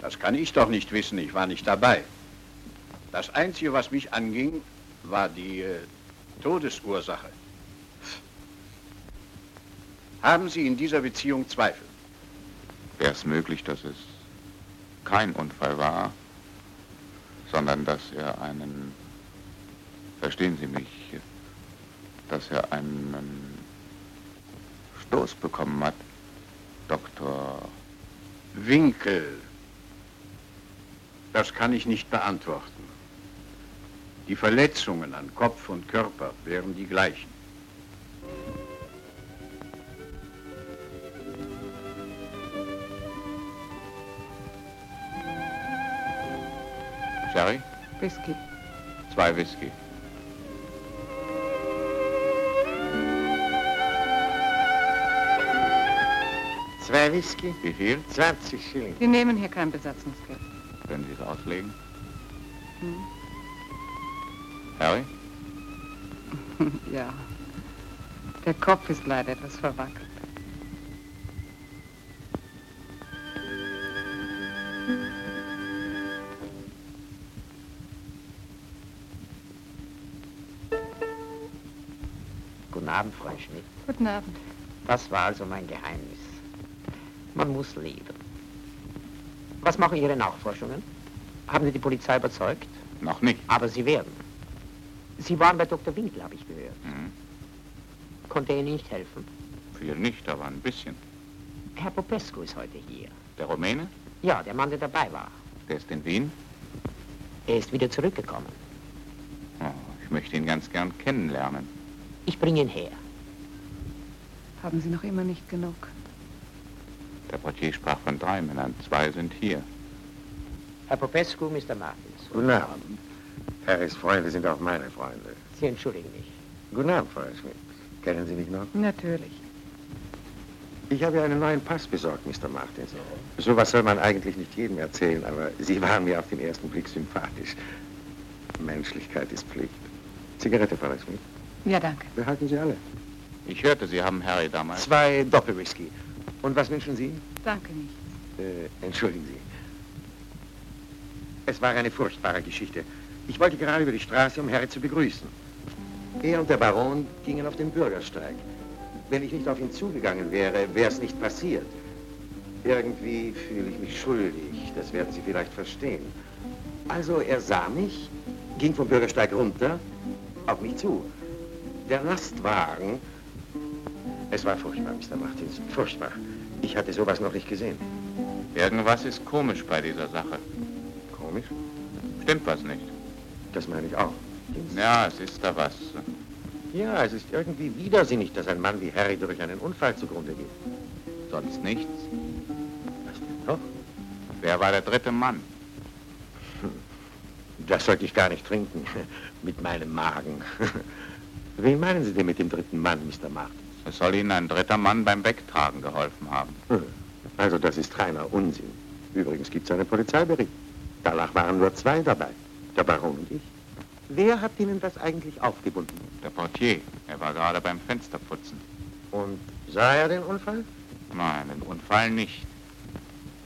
Speaker 21: Das kann ich doch nicht wissen, ich war nicht dabei. Das Einzige, was mich anging, war die äh, Todesursache. Haben Sie in dieser Beziehung Zweifel?
Speaker 12: Wäre es möglich, dass es kein Unfall war, sondern dass er einen, verstehen Sie mich, dass er einen Stoß bekommen hat, Dr.
Speaker 21: Winkel. Das kann ich nicht beantworten. Die Verletzungen an Kopf und Körper wären die gleichen.
Speaker 12: Sherry?
Speaker 20: Whisky.
Speaker 12: Zwei Whisky.
Speaker 5: Zwei Whisky?
Speaker 12: Wie viel?
Speaker 5: 20 Schilling.
Speaker 20: Wir nehmen hier kein Besatzungsgeld.
Speaker 12: Können Sie es auslegen?
Speaker 20: Hm. ja. Der Kopf ist leider etwas verwackelt.
Speaker 5: Guten Abend, Frau Schmidt.
Speaker 20: Guten Abend.
Speaker 5: Das war also mein Geheimnis. Man muss leben. Was machen Ihre Nachforschungen? Haben Sie die Polizei überzeugt?
Speaker 12: Noch nicht.
Speaker 5: Aber Sie werden. Sie waren bei Dr. Winkel, habe ich gehört.
Speaker 12: Mhm.
Speaker 5: Konnte er Ihnen nicht helfen?
Speaker 12: Viel nicht, aber ein bisschen.
Speaker 5: Herr Popescu ist heute hier.
Speaker 12: Der Rumäne?
Speaker 5: Ja, der Mann, der dabei war.
Speaker 12: Der ist in Wien?
Speaker 5: Er ist wieder zurückgekommen.
Speaker 12: Oh, ich möchte ihn ganz gern kennenlernen.
Speaker 5: Ich bringe ihn her.
Speaker 20: Haben Sie noch immer nicht genug?
Speaker 12: Der Portier sprach von drei Männern. Zwei sind hier.
Speaker 5: Herr Popescu, Mr. Martins.
Speaker 22: Guten Abend. Harrys Freunde sind auch meine Freunde.
Speaker 5: Sie entschuldigen mich.
Speaker 22: Guten Abend, Frau Schmidt. Kennen Sie mich noch?
Speaker 20: Natürlich.
Speaker 22: Ich habe ja einen neuen Pass besorgt, Mr. Martins. Sowas soll man eigentlich nicht jedem erzählen, aber Sie waren mir auf den ersten Blick sympathisch. Menschlichkeit ist Pflicht. Zigarette, Frau Schmidt?
Speaker 20: Ja, danke.
Speaker 22: Behalten Sie alle.
Speaker 12: Ich hörte, Sie haben Harry damals...
Speaker 22: Zwei Doppelwhisky. Und was wünschen Sie?
Speaker 20: Danke nicht.
Speaker 22: Äh, entschuldigen Sie. Es war eine furchtbare Geschichte. Ich wollte gerade über die Straße, um Harry zu begrüßen. Er und der Baron gingen auf den Bürgersteig. Wenn ich nicht auf ihn zugegangen wäre, wäre es nicht passiert. Irgendwie fühle ich mich schuldig. Das werden Sie vielleicht verstehen. Also er sah mich, ging vom Bürgersteig runter, auf mich zu. Der Lastwagen... Es war furchtbar, Mr. Martins, furchtbar. Ich hatte sowas noch nicht gesehen.
Speaker 12: Irgendwas ist komisch bei dieser Sache.
Speaker 22: Komisch?
Speaker 12: Stimmt was nicht?
Speaker 22: Das meine ich auch.
Speaker 12: Ja, es ist da was.
Speaker 22: Ja, es ist irgendwie widersinnig, dass ein Mann wie Harry durch einen Unfall zugrunde geht.
Speaker 12: Sonst nichts.
Speaker 22: Was denn noch?
Speaker 12: Wer war der dritte Mann?
Speaker 22: Das sollte ich gar nicht trinken. mit meinem Magen. Wen meinen Sie denn mit dem dritten Mann, Mr. Martins?
Speaker 12: Es soll Ihnen ein dritter Mann beim Wegtragen geholfen haben.
Speaker 22: Hm. Also das ist reiner Unsinn. Übrigens gibt es einen Polizeibericht. Danach waren nur zwei dabei, der Baron und ich. Wer hat Ihnen das eigentlich aufgebunden?
Speaker 12: Der Portier. Er war gerade beim Fensterputzen.
Speaker 22: Und sah er den Unfall?
Speaker 12: Nein, den Unfall nicht.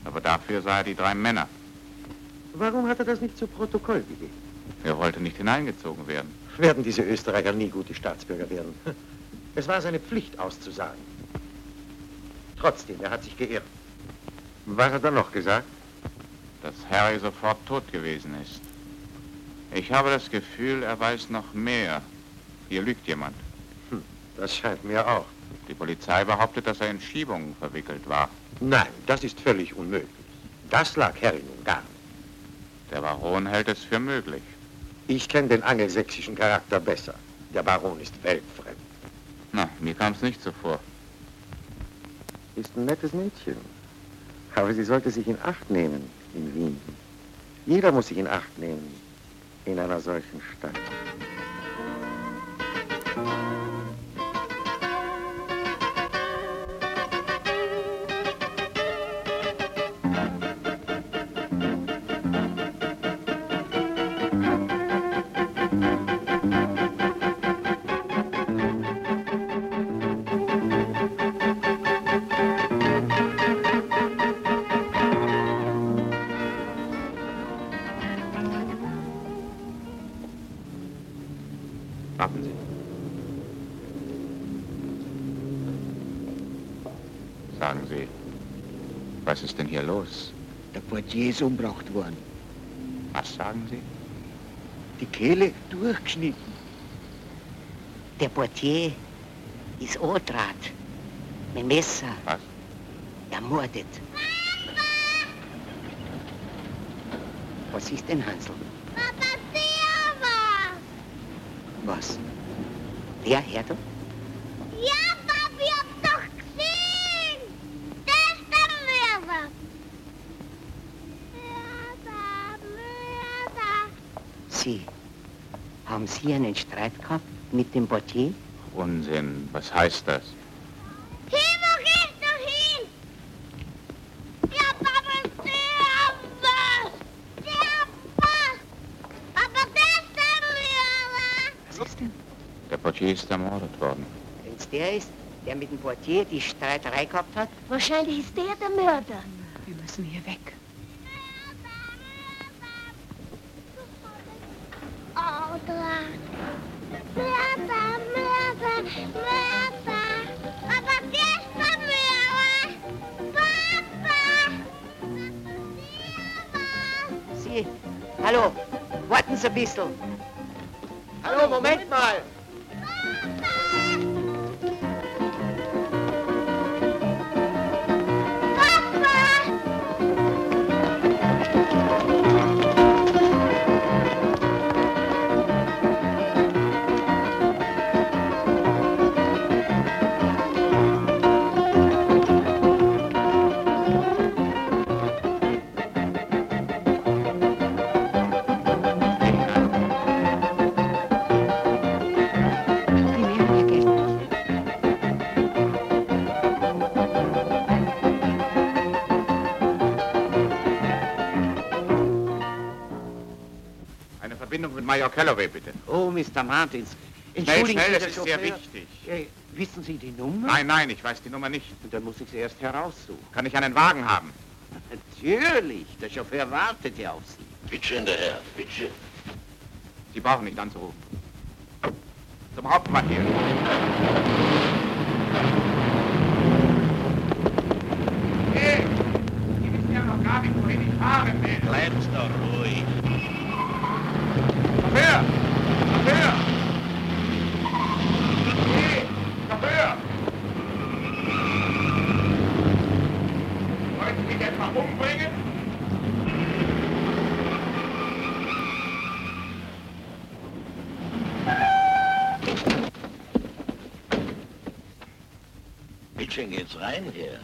Speaker 12: Aber dafür sah er die drei Männer.
Speaker 22: Warum hat er das nicht zu Protokoll gegeben?
Speaker 12: Er wollte nicht hineingezogen werden.
Speaker 22: Werden diese Österreicher nie gute Staatsbürger werden? Es war seine Pflicht auszusagen. Trotzdem, er hat sich geirrt. Was hat er noch gesagt?
Speaker 12: Dass Harry sofort tot gewesen ist. Ich habe das Gefühl, er weiß noch mehr. Hier lügt jemand.
Speaker 22: Hm, das scheint mir auch.
Speaker 12: Die Polizei behauptet, dass er in Schiebungen verwickelt war.
Speaker 22: Nein, das ist völlig unmöglich. Das lag Harry nun gar nicht.
Speaker 12: Der Baron hält es für möglich.
Speaker 22: Ich kenne den angelsächsischen Charakter besser. Der Baron ist weltfremd.
Speaker 12: Na, mir kam es nicht so vor.
Speaker 22: Ist ein nettes Mädchen. Aber sie sollte sich in Acht nehmen in Wien. Jeder muss sich in Acht nehmen einer solchen Stadt.
Speaker 23: Der Portier ist umgebracht worden.
Speaker 12: Was sagen Sie?
Speaker 23: Die Kehle durchgeschnitten.
Speaker 24: Der Portier ist angetrat. Mit Messer.
Speaker 12: Was?
Speaker 24: Ermordet. Was ist denn, Hansel?
Speaker 25: Papa, der war.
Speaker 24: Was? Wer, Herr
Speaker 25: Ja, Papa, ich hab doch gesehen. Das ist der Mörder. Mörder, Mörder.
Speaker 24: Sie. Haben Sie einen Streit gehabt mit dem Portier?
Speaker 12: Unsinn. Was heißt das?
Speaker 25: Hin, wo gehst du hin? Ja, Papa, der war. Der war. Papa, der ist der.
Speaker 24: Was ist denn?
Speaker 12: Der Portier ist ermordet worden.
Speaker 24: Wenn's der ist, der mit dem Portier die Streiterei gehabt hat?
Speaker 25: Wahrscheinlich ist der der Mörder.
Speaker 20: Wir müssen hier weg.
Speaker 24: Warten
Speaker 12: Major Calloway, bitte.
Speaker 5: Oh, Mr. Martins. Entschuldigen
Speaker 12: schnell,
Speaker 5: Sie,
Speaker 12: das
Speaker 5: der
Speaker 12: ist sehr wichtig.
Speaker 5: Äh, wissen Sie die Nummer?
Speaker 12: Nein, nein, ich weiß die Nummer nicht.
Speaker 5: Und dann muss ich sie erst heraussuchen.
Speaker 12: Kann ich einen Wagen haben?
Speaker 5: Natürlich. Der Chauffeur wartet ja auf Sie.
Speaker 11: Bitte, hinterher, bitte.
Speaker 12: Sie brauchen nicht anzurufen. Zum Hauptquartier. Hey, Sie wissen ja noch gar nicht, wohin ich fahren will.
Speaker 11: Bleiben's doch ruhig.
Speaker 12: Chauffeur! Chauffeur! Hey, Chauffeur! Wollen Sie mich etwa umbringen?
Speaker 11: Bitchen geht's rein hier.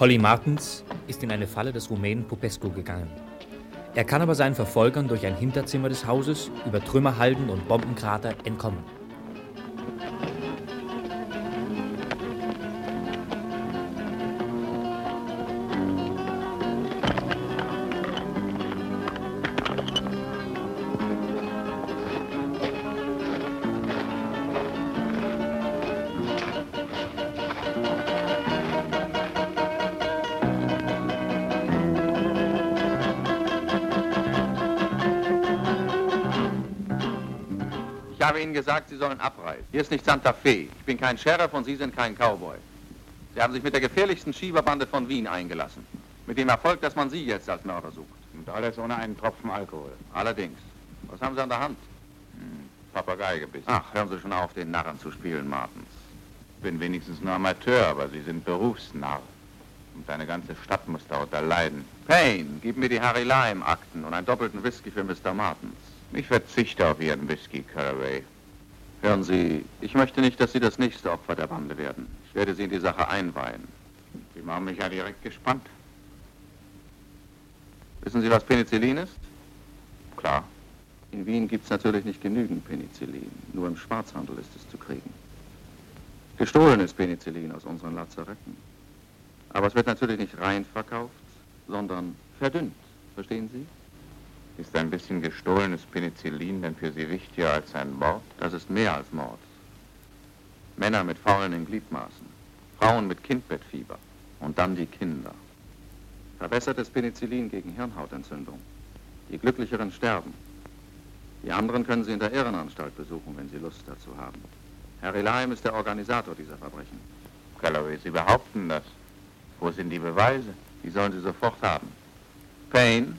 Speaker 4: Holly Martens ist in eine Falle des Rumänen Popescu gegangen. Er kann aber seinen Verfolgern durch ein Hinterzimmer des Hauses, über Trümmerhalden und Bombenkrater entkommen.
Speaker 10: Gesagt, Sie sollen abreisen. Hier ist nicht Santa Fe. Ich bin kein Sheriff und Sie sind kein Cowboy. Sie haben sich mit der gefährlichsten Schieberbande von Wien eingelassen. Mit dem Erfolg, dass man Sie jetzt als Mörder sucht.
Speaker 12: Und alles ohne einen Tropfen Alkohol.
Speaker 10: Allerdings. Was haben Sie an der Hand?
Speaker 12: Hm, Papagei gebissen.
Speaker 10: Ach, hören Sie schon auf, den Narren zu spielen, Martens.
Speaker 12: Ich bin wenigstens nur Amateur, aber Sie sind Berufsnarr. Und deine ganze Stadt muss darunter leiden.
Speaker 10: Payne, gib mir die Harry Lime-Akten und einen doppelten Whisky für Mr. Martens.
Speaker 12: Ich verzichte auf Ihren Whisky, Caraway.
Speaker 10: Hören Sie, ich möchte nicht, dass Sie das nächste Opfer der Bande werden. Ich werde Sie in die Sache einweihen.
Speaker 12: Sie machen mich ja direkt gespannt.
Speaker 10: Wissen Sie, was Penicillin ist?
Speaker 12: Klar.
Speaker 10: In Wien gibt es natürlich nicht genügend Penicillin. Nur im Schwarzhandel ist es zu kriegen. Gestohlen ist Penicillin aus unseren Lazaretten. Aber es wird natürlich nicht rein verkauft, sondern verdünnt. Verstehen Sie?
Speaker 12: Ist ein bisschen gestohlenes Penicillin denn für Sie wichtiger als ein Mord?
Speaker 10: Das ist mehr als Mord. Männer mit faulenden Gliedmaßen, Frauen mit Kindbettfieber und dann die Kinder. Verbessertes Penicillin gegen Hirnhautentzündung. Die Glücklicheren sterben. Die anderen können Sie in der Irrenanstalt besuchen, wenn Sie Lust dazu haben. Harry Lime ist der Organisator dieser Verbrechen.
Speaker 12: Galloway, Sie behaupten das. Wo sind die Beweise?
Speaker 10: Die sollen Sie sofort haben. Payne,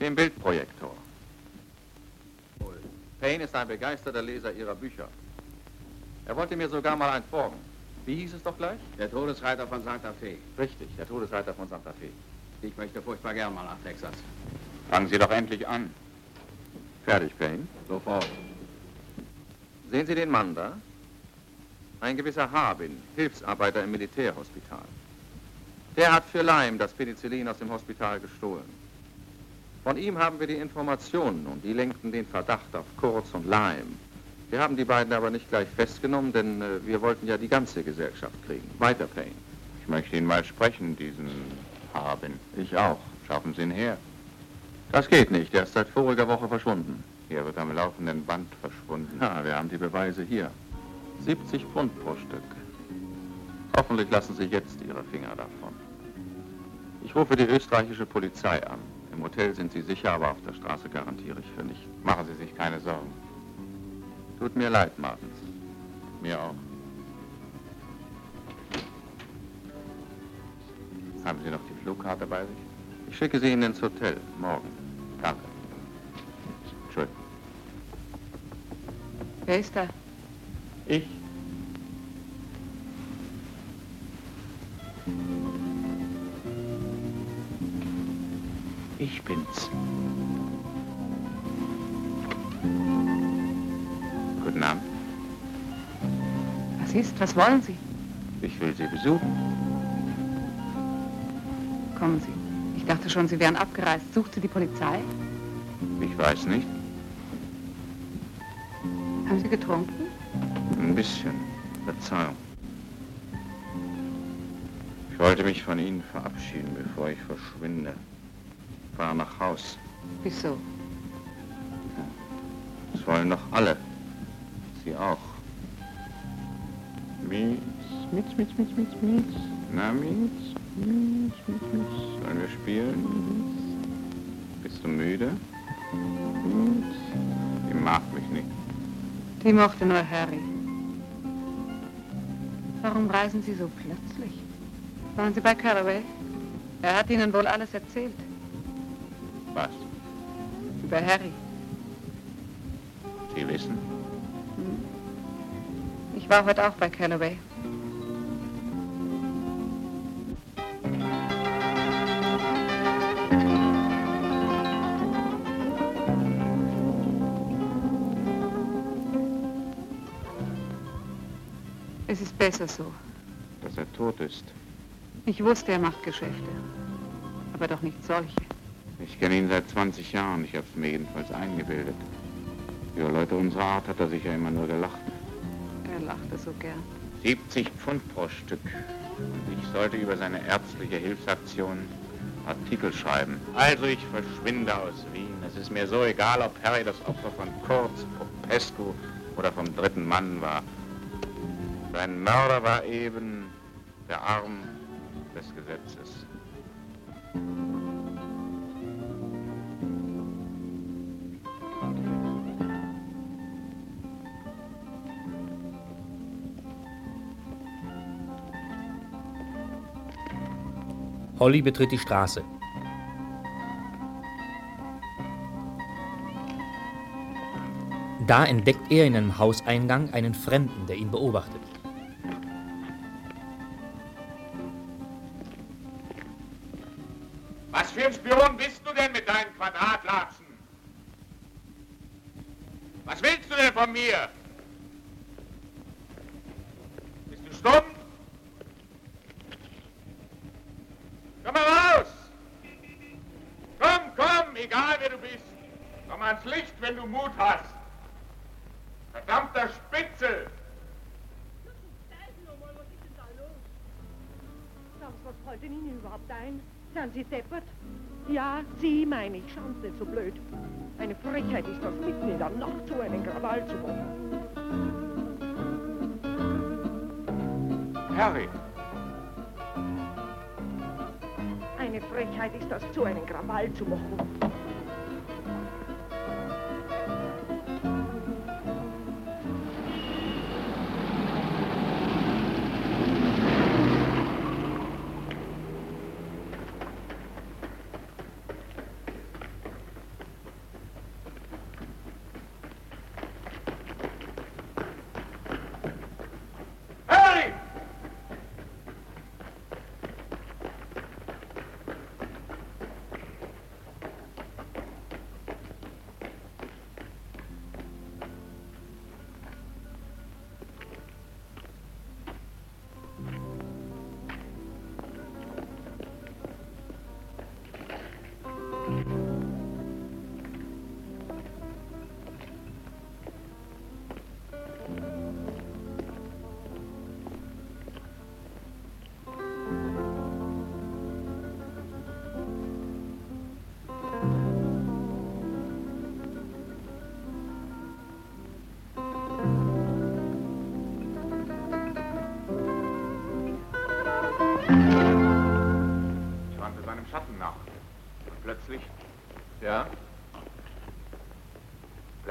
Speaker 10: den Bildprojektor. Payne ist ein begeisterter Leser Ihrer Bücher. Er wollte mir sogar mal ein folgen. Wie hieß es doch gleich?
Speaker 21: Der Todesreiter von Santa Fe.
Speaker 10: Richtig, der Todesreiter von Santa Fe.
Speaker 21: Ich möchte furchtbar gern mal nach Texas.
Speaker 12: Fangen Sie doch endlich an.
Speaker 10: Fertig, Payne?
Speaker 21: Sofort.
Speaker 10: Sehen Sie den Mann da? Ein gewisser Harbin, Hilfsarbeiter im Militärhospital. Der hat für Leim das Penicillin aus dem Hospital gestohlen. Von ihm haben wir die Informationen und die lenkten den Verdacht auf Kurz und Leim. Wir haben die beiden aber nicht gleich festgenommen, denn äh, wir wollten ja die ganze Gesellschaft kriegen. Weiter, Payne.
Speaker 12: Ich möchte ihn mal sprechen, diesen Harbin.
Speaker 10: Ich auch.
Speaker 12: Schaffen Sie ihn her.
Speaker 10: Das geht nicht. Er ist seit voriger Woche verschwunden.
Speaker 12: Er wird am laufenden Band verschwunden.
Speaker 10: Ja, wir haben die Beweise hier. 70 Pfund pro Stück. Hoffentlich lassen Sie jetzt Ihre Finger davon. Ich rufe die österreichische Polizei an. Im Hotel sind Sie sicher, aber auf der Straße garantiere ich für nichts.
Speaker 12: Machen Sie sich keine Sorgen.
Speaker 10: Tut mir leid, Martens.
Speaker 12: Mir auch. Haben Sie noch die Flugkarte bei sich?
Speaker 10: Ich schicke Sie Ihnen ins Hotel. Morgen.
Speaker 12: Danke.
Speaker 10: Schön.
Speaker 20: Wer ist da?
Speaker 12: Ich.
Speaker 26: Ich bin's.
Speaker 12: Guten Abend.
Speaker 20: Was ist? Was wollen Sie?
Speaker 12: Ich will Sie besuchen.
Speaker 20: Kommen Sie. Ich dachte schon, Sie wären abgereist. Sucht Sie die Polizei?
Speaker 12: Ich weiß nicht.
Speaker 20: Haben Sie getrunken?
Speaker 12: Ein bisschen. Verzeihung. Ich wollte mich von Ihnen verabschieden, bevor ich verschwinde. Fahr nach Haus.
Speaker 20: Wieso?
Speaker 12: Das wollen doch alle. Sie auch. Mietz, Mietz, Mietz, Mietz, Mietz, Mietz. Na, Mietz, Mietz, Mietz, Mietz. Sollen wir spielen? Bist du müde? Mietz. Die mag mich nicht.
Speaker 20: Die mochte nur Harry. Warum reisen Sie so plötzlich? Waren Sie bei Caraway? Er hat Ihnen wohl alles erzählt. Über Harry.
Speaker 12: Sie wissen?
Speaker 20: Hm. Ich war heute auch bei Calloway. Es ist besser so.
Speaker 12: Dass er tot ist.
Speaker 20: Ich wusste, er macht Geschäfte. Aber doch nicht solche.
Speaker 12: Ich kenne ihn seit 20 Jahren. Ich habe es mir jedenfalls eingebildet. Über Leute unserer Art hat er sich ja immer nur gelacht.
Speaker 20: Er lachte so gern.
Speaker 12: 70 Pfund pro Stück. Und ich sollte über seine ärztliche Hilfsaktion Artikel schreiben. Also ich verschwinde aus Wien. Es ist mir so egal, ob Harry das Opfer von Kurz, Popescu oder vom dritten Mann war. Sein Mörder war eben der Arm des Gesetzes.
Speaker 4: Holly betritt die Straße. Da entdeckt er in einem Hauseingang einen Fremden, der ihn beobachtet.
Speaker 12: Was für ein Spion bist du denn mit deinen Quadratlatschen? Was willst du denn von mir? Bist du stumm? Komm mal raus! Komm, komm, egal wer du bist. Komm ans Licht, wenn du Mut hast. Verdammter Spitzel!
Speaker 27: Was fällt Ihnen überhaupt ein? Sind Sie deppert? Ja, Sie meine ich. Schauen Sie nicht so blöd. Eine Frechheit ist das, mitten in der Nacht so einen Krawall zu machen.
Speaker 12: Harry,
Speaker 27: Eine Frechheit ist das, zu einen Krawall zu machen.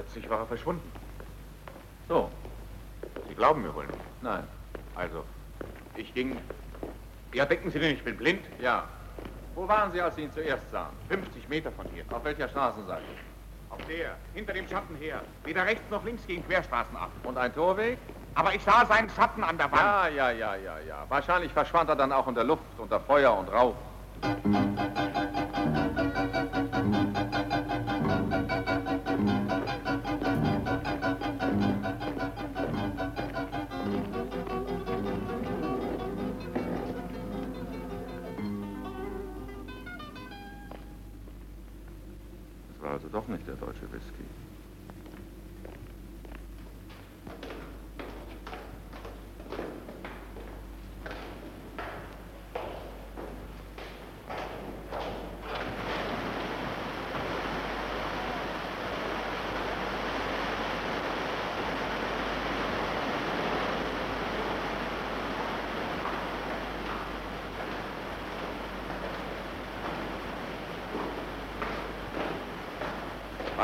Speaker 12: Plötzlich war er verschwunden. So. Sie glauben mir wohl nicht. Nein. Also, ich ging. Ja, denken Sie denn, ich bin blind? Ja. Wo waren Sie, als Sie ihn zuerst sahen? 50 Meter von hier. Auf welcher Straßenseite? Auf der, hinter dem Schatten her. Weder rechts noch links gegen Querstraßen ab. Und ein Torweg? Aber ich sah seinen Schatten an der Wand. Ja, ja, ja, ja, ja. Wahrscheinlich verschwand er dann auch in der Luft, unter Feuer und Rauch.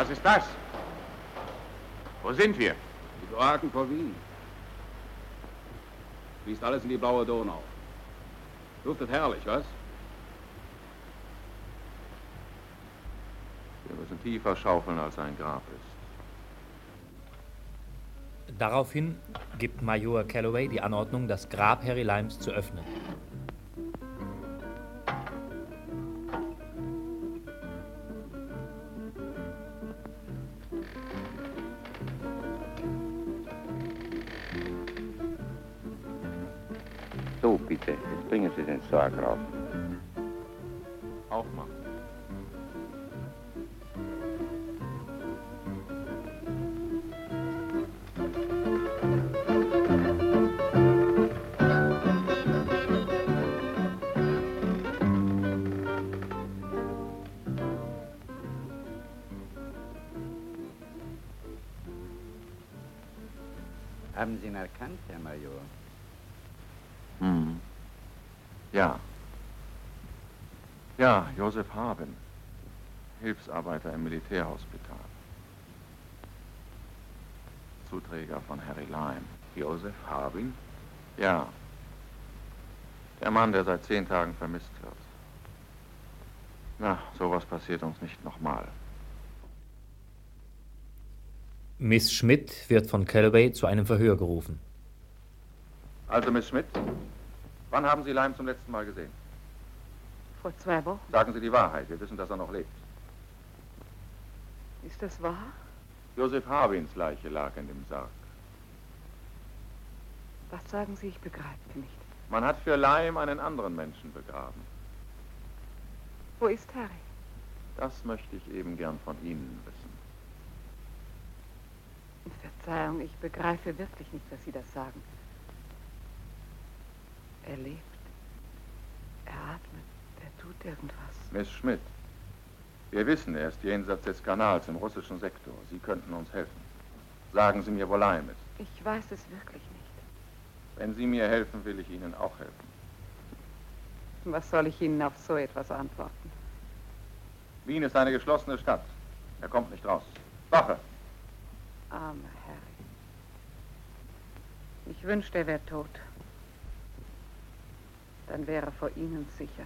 Speaker 12: Was ist das? Wo sind wir?
Speaker 10: Die Kloaken vor Wien. Fließt alles in die blaue Donau. Duftet herrlich, was?
Speaker 12: Wir müssen tiefer schaufeln, als ein Grab ist.
Speaker 4: Daraufhin gibt Major Calloway die Anordnung, das Grab Harry Limes zu öffnen.
Speaker 12: Haben Sie ihn erkannt, Herr Major?
Speaker 10: Hm. Ja. Ja, Josef Haben. Hilfsarbeiter im Militärhospital. Zuträger von Harry Lyme.
Speaker 12: Josef Harbin?
Speaker 10: Ja. Der Mann, der seit zehn Tagen vermisst wird. Na, sowas passiert uns nicht nochmal.
Speaker 4: Miss Schmidt wird von Calloway zu einem Verhör gerufen.
Speaker 10: Also, Miss Schmidt, wann haben Sie Lyme zum letzten Mal gesehen?
Speaker 20: Vor zwei Wochen.
Speaker 10: Sagen Sie die Wahrheit. Wir wissen, dass er noch lebt.
Speaker 20: Ist das wahr?
Speaker 10: Josef Harbins Leiche lag in dem Sarg.
Speaker 20: Was sagen Sie? Ich begreife nicht.
Speaker 10: Man hat für Lyme einen anderen Menschen begraben.
Speaker 20: Wo ist Harry?
Speaker 10: Das möchte ich eben gern von Ihnen wissen.
Speaker 20: Verzeihung, ich begreife wirklich nicht, was Sie das sagen. Er lebt. Er atmet. Er tut irgendwas.
Speaker 10: Miss Schmidt, wir wissen, er ist jenseits des Kanals im russischen Sektor. Sie könnten uns helfen. Sagen Sie mir, wo Lyme ist.
Speaker 20: Ich weiß es wirklich nicht.
Speaker 10: Wenn Sie mir helfen, will ich Ihnen auch helfen.
Speaker 20: Was soll ich Ihnen auf so etwas antworten?
Speaker 10: Wien ist eine geschlossene Stadt. Er kommt nicht raus. Wache!
Speaker 20: Armer Harry. Ich wünschte, er wäre tot. Dann wäre er vor Ihnen sicher.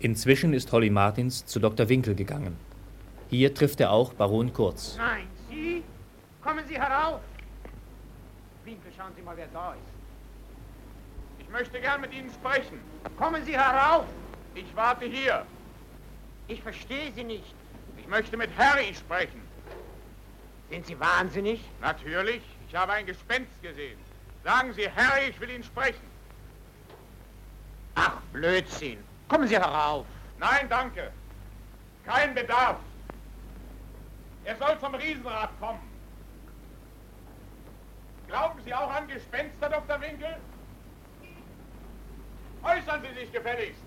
Speaker 4: Inzwischen ist Holly Martins zu Dr. Winkel gegangen. Hier trifft er auch Baron Kurz.
Speaker 18: Nein, Sie? Kommen Sie herauf! Winkel, schauen Sie mal, wer da ist.
Speaker 28: Ich möchte gern mit Ihnen sprechen.
Speaker 18: Kommen Sie herauf!
Speaker 28: Ich warte hier.
Speaker 18: Ich verstehe Sie nicht.
Speaker 28: Ich möchte mit Harry sprechen.
Speaker 18: Sind Sie wahnsinnig?
Speaker 28: Natürlich. Ich habe ein Gespenst gesehen. Sagen Sie, Harry, ich will ihn sprechen.
Speaker 18: Ach, Blödsinn. Kommen Sie herauf.
Speaker 28: Nein, danke. Kein Bedarf. Er soll zum Riesenrad kommen. Glauben Sie auch an Gespenster, Dr. Winkel? Äußern Sie sich gefälligst.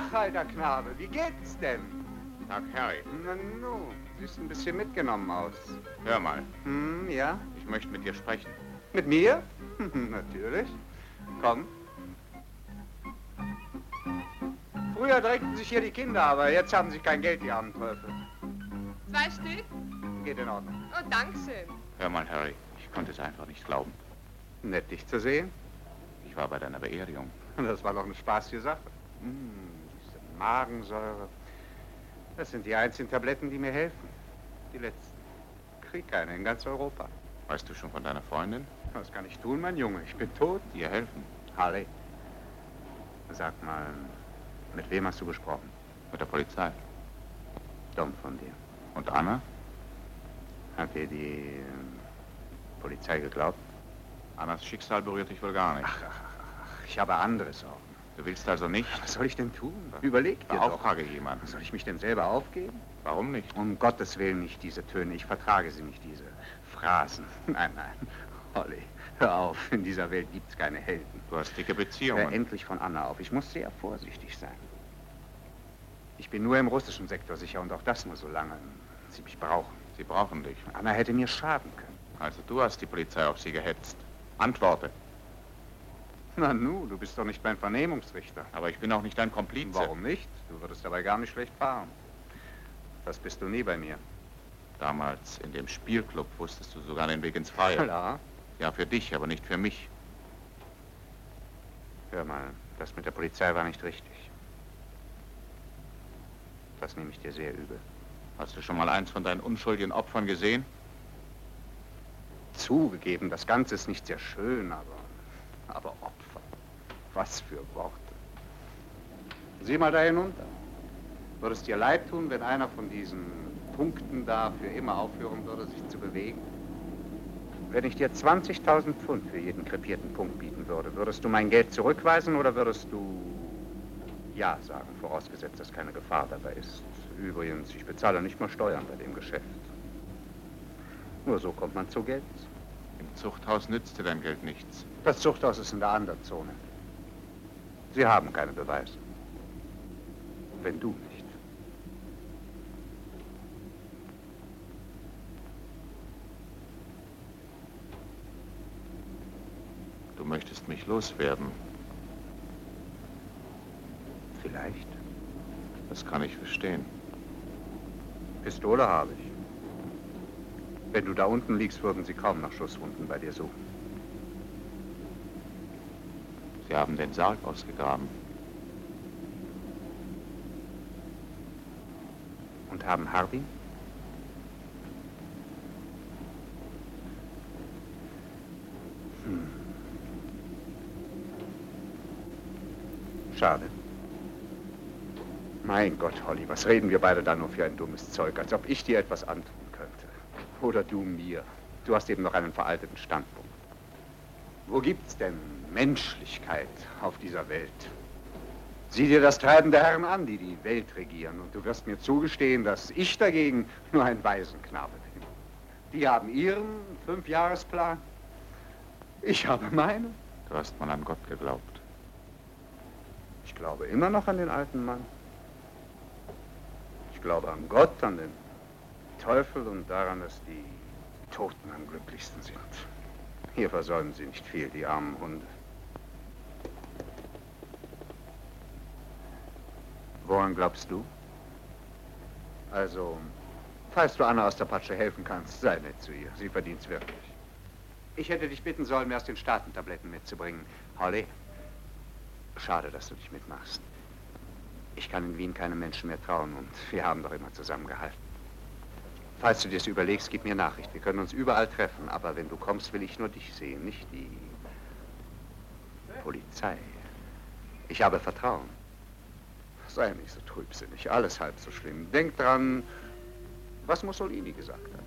Speaker 23: Tag, alter Knabe, wie geht's denn?
Speaker 10: Tag, Harry.
Speaker 23: Na nu, siehst ein bisschen mitgenommen aus.
Speaker 10: Hör mal.
Speaker 23: Hm, ja?
Speaker 10: Ich möchte mit dir sprechen.
Speaker 23: Mit mir? Natürlich. Komm. Früher drängten sich hier die Kinder, aber jetzt haben sie kein Geld, die armen Teufel.
Speaker 29: Zwei Stück?
Speaker 23: Geht in Ordnung.
Speaker 29: Oh, Dankeschön.
Speaker 10: Hör mal, Harry. Ich konnte es einfach nicht glauben.
Speaker 23: Nett, dich zu sehen.
Speaker 10: Ich war bei deiner Beerdigung.
Speaker 23: Das war doch eine spaßige Sache. Hm, diese Magensäure. Das sind die einzigen Tabletten, die mir helfen. Die letzten. Krieg keine in ganz Europa.
Speaker 10: Weißt du schon von deiner Freundin?
Speaker 23: Was kann ich tun, mein Junge? Ich bin tot.
Speaker 10: Ihr helfen.
Speaker 23: Harley. Sag mal, mit wem hast du gesprochen?
Speaker 10: Mit der Polizei.
Speaker 23: Dumm von dir.
Speaker 10: Und Anna?
Speaker 23: Hat dir die äh, Polizei geglaubt?
Speaker 10: Annas Schicksal berührt dich wohl gar nicht.
Speaker 23: Ach, ach, ach, ach, ich habe andere Sorgen.
Speaker 12: Du willst also nicht?
Speaker 23: Was soll ich denn tun? Überleg dir
Speaker 12: Beauftrage
Speaker 23: doch.
Speaker 12: jemanden.
Speaker 23: Soll ich mich denn selber aufgeben?
Speaker 12: Warum nicht?
Speaker 23: Um Gottes Willen nicht diese Töne. Ich vertrage sie nicht, diese Phrasen. Nein, nein. Holly, hör auf. In dieser Welt gibt's keine Helden.
Speaker 12: Du hast dicke Beziehungen.
Speaker 23: Hör endlich von Anna auf. Ich muss sehr vorsichtig sein. Ich bin nur im russischen Sektor sicher und auch das nur so lange sie mich brauchen.
Speaker 12: Sie brauchen dich.
Speaker 23: Anna hätte mir schaden können.
Speaker 12: Also du hast die Polizei auf sie gehetzt. Antworte.
Speaker 23: Na nu, du bist doch nicht mein Vernehmungsrichter.
Speaker 12: Aber ich bin auch nicht dein Komplize.
Speaker 23: Warum nicht? Du würdest dabei gar nicht schlecht fahren. Das bist du nie bei mir.
Speaker 12: Damals in dem Spielclub wusstest du sogar den Weg ins Freie.
Speaker 23: Klar.
Speaker 12: Ja, für dich, aber nicht für mich.
Speaker 23: Hör mal, das mit der Polizei war nicht richtig. Das nehme ich dir sehr übel.
Speaker 12: Hast du schon mal eins von deinen unschuldigen Opfern gesehen?
Speaker 23: Zugegeben, das Ganze ist nicht sehr schön, aber, aber Opfer. Was für Worte. Sieh mal da hinunter. Würde es dir leid tun, wenn einer von diesen Punkten da für immer aufhören würde, sich zu bewegen? Wenn ich dir 20.000 Pfund für jeden krepierten Punkt bieten würde, würdest du mein Geld zurückweisen oder würdest du Ja sagen, vorausgesetzt, dass keine Gefahr dabei ist? Übrigens, ich bezahle nicht mal Steuern bei dem Geschäft. Nur so kommt man zu Geld.
Speaker 12: Im Zuchthaus nützt dir dein Geld nichts.
Speaker 23: Das Zuchthaus ist in der anderen Zone. Sie haben keine Beweise. Wenn du nicht.
Speaker 12: Du möchtest mich loswerden.
Speaker 23: Vielleicht.
Speaker 12: Das kann ich verstehen.
Speaker 23: Pistole habe ich. Wenn du da unten liegst, würden sie kaum nach Schusswunden bei dir suchen.
Speaker 12: Sie haben den Sarg ausgegraben.
Speaker 23: Und haben Harbin? Hm. Schade. Mein Gott, Holly, was reden wir beide da nur für ein dummes Zeug, als ob ich dir etwas antun könnte. Oder du mir. Du hast eben noch einen veralteten Standpunkt. Wo gibt's denn Menschlichkeit auf dieser Welt? Sieh dir das Treiben der Herren an, die die Welt regieren, und du wirst mir zugestehen, dass ich dagegen nur ein Waisenknabe bin. Die haben ihren Fünfjahresplan. Ich habe meinen.
Speaker 12: Du hast mal an Gott geglaubt.
Speaker 23: Ich glaube immer noch an den alten Mann. Ich glaube an Gott, an den Teufel und daran, dass die Toten am glücklichsten sind. Hier versäumen sie nicht viel, die armen Hunde. Woran glaubst du? Also, falls du Anna aus der Patsche helfen kannst, sei nett zu ihr. Sie verdient's wirklich. Ich hätte dich bitten sollen, mir aus den Staatentabletten mitzubringen. Holly, schade, dass du dich mitmachst. Ich kann in Wien keinem Menschen mehr trauen und wir haben doch immer zusammengehalten. Falls du dir das überlegst, gib mir Nachricht. Wir können uns überall treffen, aber wenn du kommst, will ich nur dich sehen, nicht die Polizei. Ich habe Vertrauen. Sei nicht so trübsinnig, alles halb so schlimm. Denk dran, was Mussolini gesagt hat.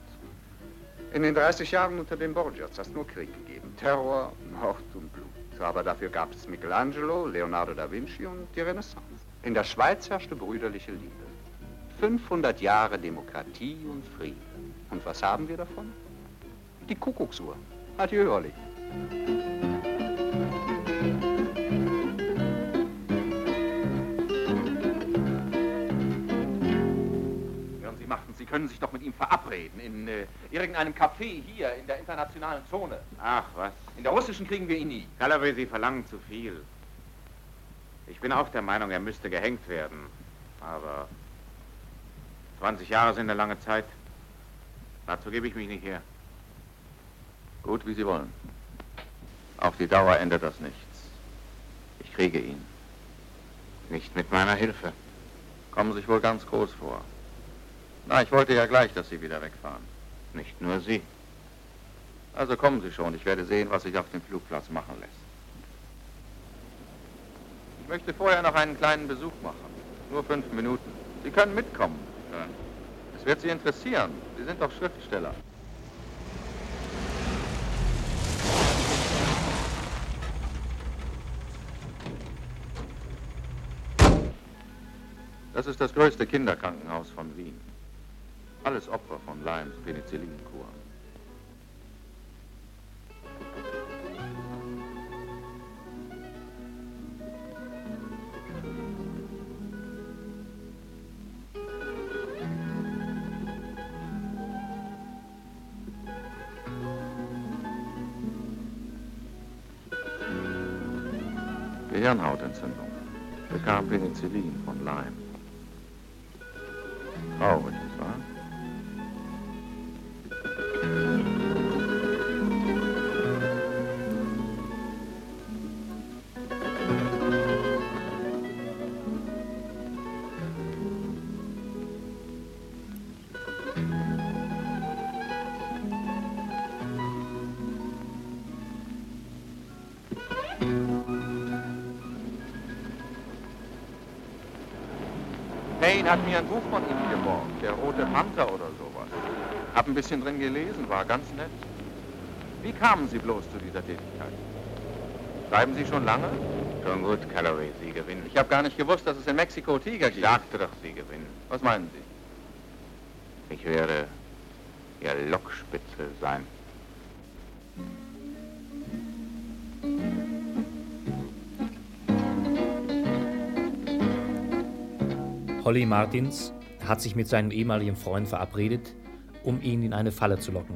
Speaker 23: In den 30 Jahren unter den Borgias hast nur Krieg gegeben. Terror, Mord und Blut. Aber dafür gab es Michelangelo, Leonardo da Vinci und die Renaissance. In der Schweiz herrschte brüderliche Liebe. 500 Jahre Demokratie und Frieden. Und was haben wir davon? Die Kuckucksuhr. Adieu, Olli.
Speaker 30: Hören Sie, Machten, Sie können sich doch mit ihm verabreden. In äh, irgendeinem Café hier in der internationalen Zone.
Speaker 12: Ach, was?
Speaker 30: In der russischen kriegen wir ihn nie.
Speaker 12: Galloway, Sie verlangen zu viel. Ich bin auch der Meinung, er müsste gehängt werden. Aber 20 Jahre sind eine lange Zeit. Dazu gebe ich mich nicht her.
Speaker 10: Gut, wie Sie wollen. Auf die Dauer ändert das nichts. Ich kriege ihn.
Speaker 12: Nicht mit meiner Hilfe.
Speaker 10: Kommen sich wohl ganz groß vor. Na, ich wollte ja gleich, dass Sie wieder wegfahren.
Speaker 12: Nicht nur Sie.
Speaker 10: Also kommen Sie schon. Ich werde sehen, was sich auf dem Flugplatz machen lässt. Ich möchte vorher noch einen kleinen Besuch machen. Nur fünf Minuten. Sie können mitkommen hören. Es wird Sie interessieren. Sie sind doch Schriftsteller. Das ist das größte Kinderkrankenhaus von Wien. Alles Opfer von Lymes Penicillinkur. Gehirnhautentzündung. Bekam Penicillin von Lyme. Traurig, Payne hat mir ein Buch von Ihnen geborgt, der Rote Panther oder sowas. Hab ein bisschen drin gelesen, war ganz nett. Wie kamen Sie bloß zu dieser Tätigkeit? Schreiben Sie schon lange?
Speaker 12: Schon gut, Calloway, Sie gewinnen.
Speaker 10: Ich habe gar nicht gewusst, dass es in Mexiko Tiger gibt.
Speaker 12: Ich sagte doch, Sie gewinnen.
Speaker 10: Was meinen Sie?
Speaker 12: Ich werde Ihr Lokspitze sein.
Speaker 4: Holly Martins hat sich mit seinem ehemaligen Freund verabredet, um ihn in eine Falle zu locken.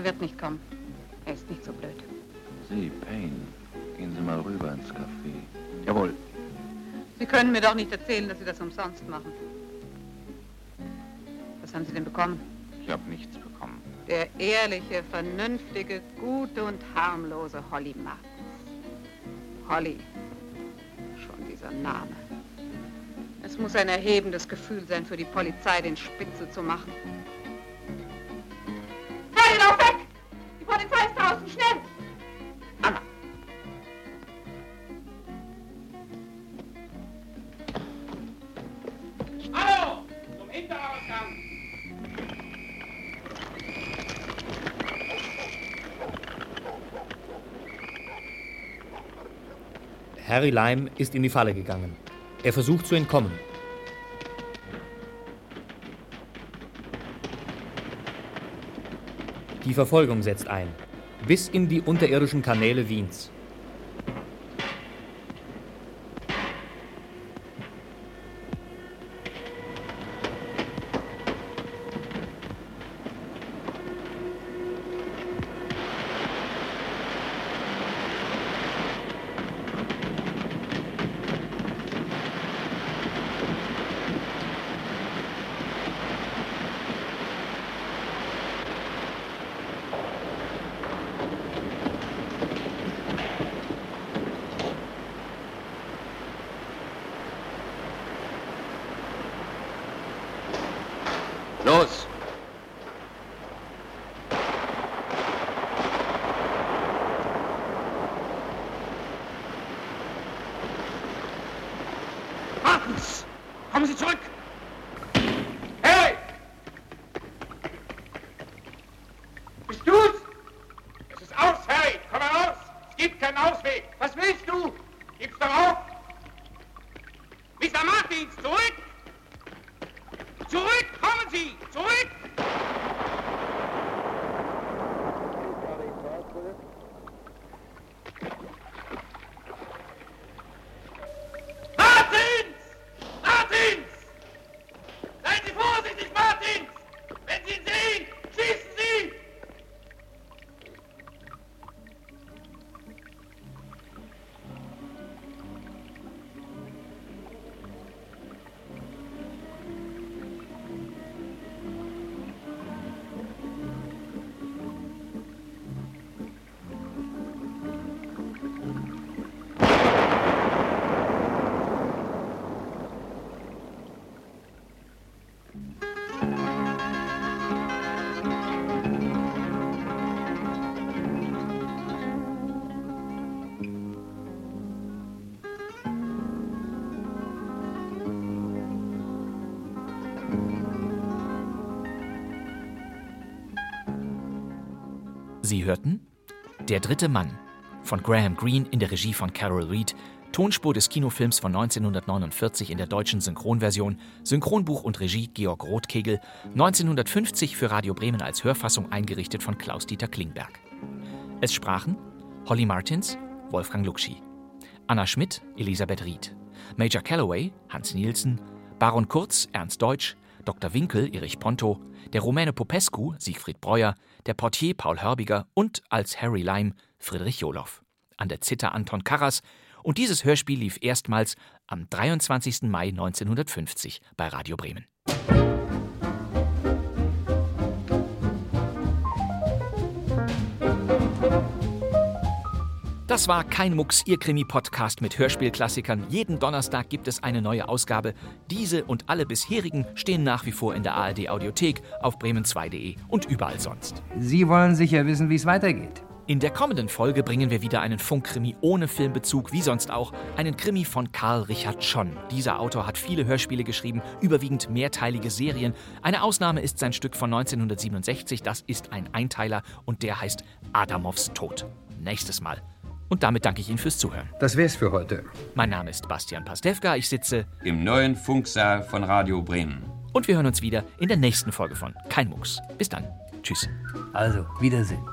Speaker 20: Harry wird nicht kommen. Er ist nicht so blöd.
Speaker 10: Sie, Payne, gehen Sie mal rüber ins Café. Jawohl.
Speaker 20: Sie können mir doch nicht erzählen, dass Sie das umsonst machen. Was haben Sie denn bekommen?
Speaker 12: Ich habe nichts bekommen.
Speaker 20: Der ehrliche, vernünftige, gute und harmlose Holly Martins. Holly. Schon dieser Name. Es muss ein erhebendes Gefühl sein, für die Polizei den Spitzel zu machen.
Speaker 19: Harry, lauf weg! Die Polizei ist draußen, schnell!
Speaker 28: Hallo! Zum Hinterausgang!
Speaker 4: Harry Lime ist in die Falle gegangen. Er versucht zu entkommen. Die Verfolgung setzt ein, bis in die unterirdischen Kanäle Wiens.
Speaker 8: Sie hörten Der dritte Mann von Graham Greene in der Regie von Carol Reed, Tonspur des Kinofilms von 1949 in der deutschen Synchronversion, Synchronbuch und Regie Georg Rothkegel, 1950 für Radio Bremen als Hörfassung eingerichtet von Klaus-Dieter Klingberg. Es sprachen Holly Martins, Wolfgang Luxi, Anna Schmidt, Elisabeth Ried, Major Calloway, Hans Nielsen, Baron Kurz, Ernst Deutsch, Dr. Winkel, Erich Ponto, der Rumäne Popescu, Siegfried Breuer, der Portier Paul Hörbiger und als Harry Lime Friedrich Jolow. An der Zither Anton Karras und dieses Hörspiel lief erstmals am 23. Mai 1950 bei Radio Bremen. Das war kein Mucks, Ihr Krimi-Podcast mit Hörspielklassikern. Jeden Donnerstag gibt es eine neue Ausgabe. Diese und alle bisherigen stehen nach wie vor in der ARD-Audiothek, auf bremen2.de und überall sonst.
Speaker 4: Sie wollen sicher wissen, wie es weitergeht.
Speaker 8: In der kommenden Folge bringen wir wieder einen Funkkrimi ohne Filmbezug, wie sonst auch, einen Krimi von Karl Richard Schon. Dieser Autor hat viele Hörspiele geschrieben, überwiegend mehrteilige Serien. Eine Ausnahme ist sein Stück von 1967, das ist ein Einteiler und der heißt Adamovs Tod. Nächstes Mal. Und damit danke ich Ihnen fürs Zuhören.
Speaker 4: Das wär's für heute.
Speaker 8: Mein Name ist Bastian Pastewka, ich sitze
Speaker 10: im neuen Funksaal von Radio Bremen.
Speaker 8: Und wir hören uns wieder in der nächsten Folge von Kein Mucks. Bis dann. Tschüss.
Speaker 4: Also, Wiedersehen.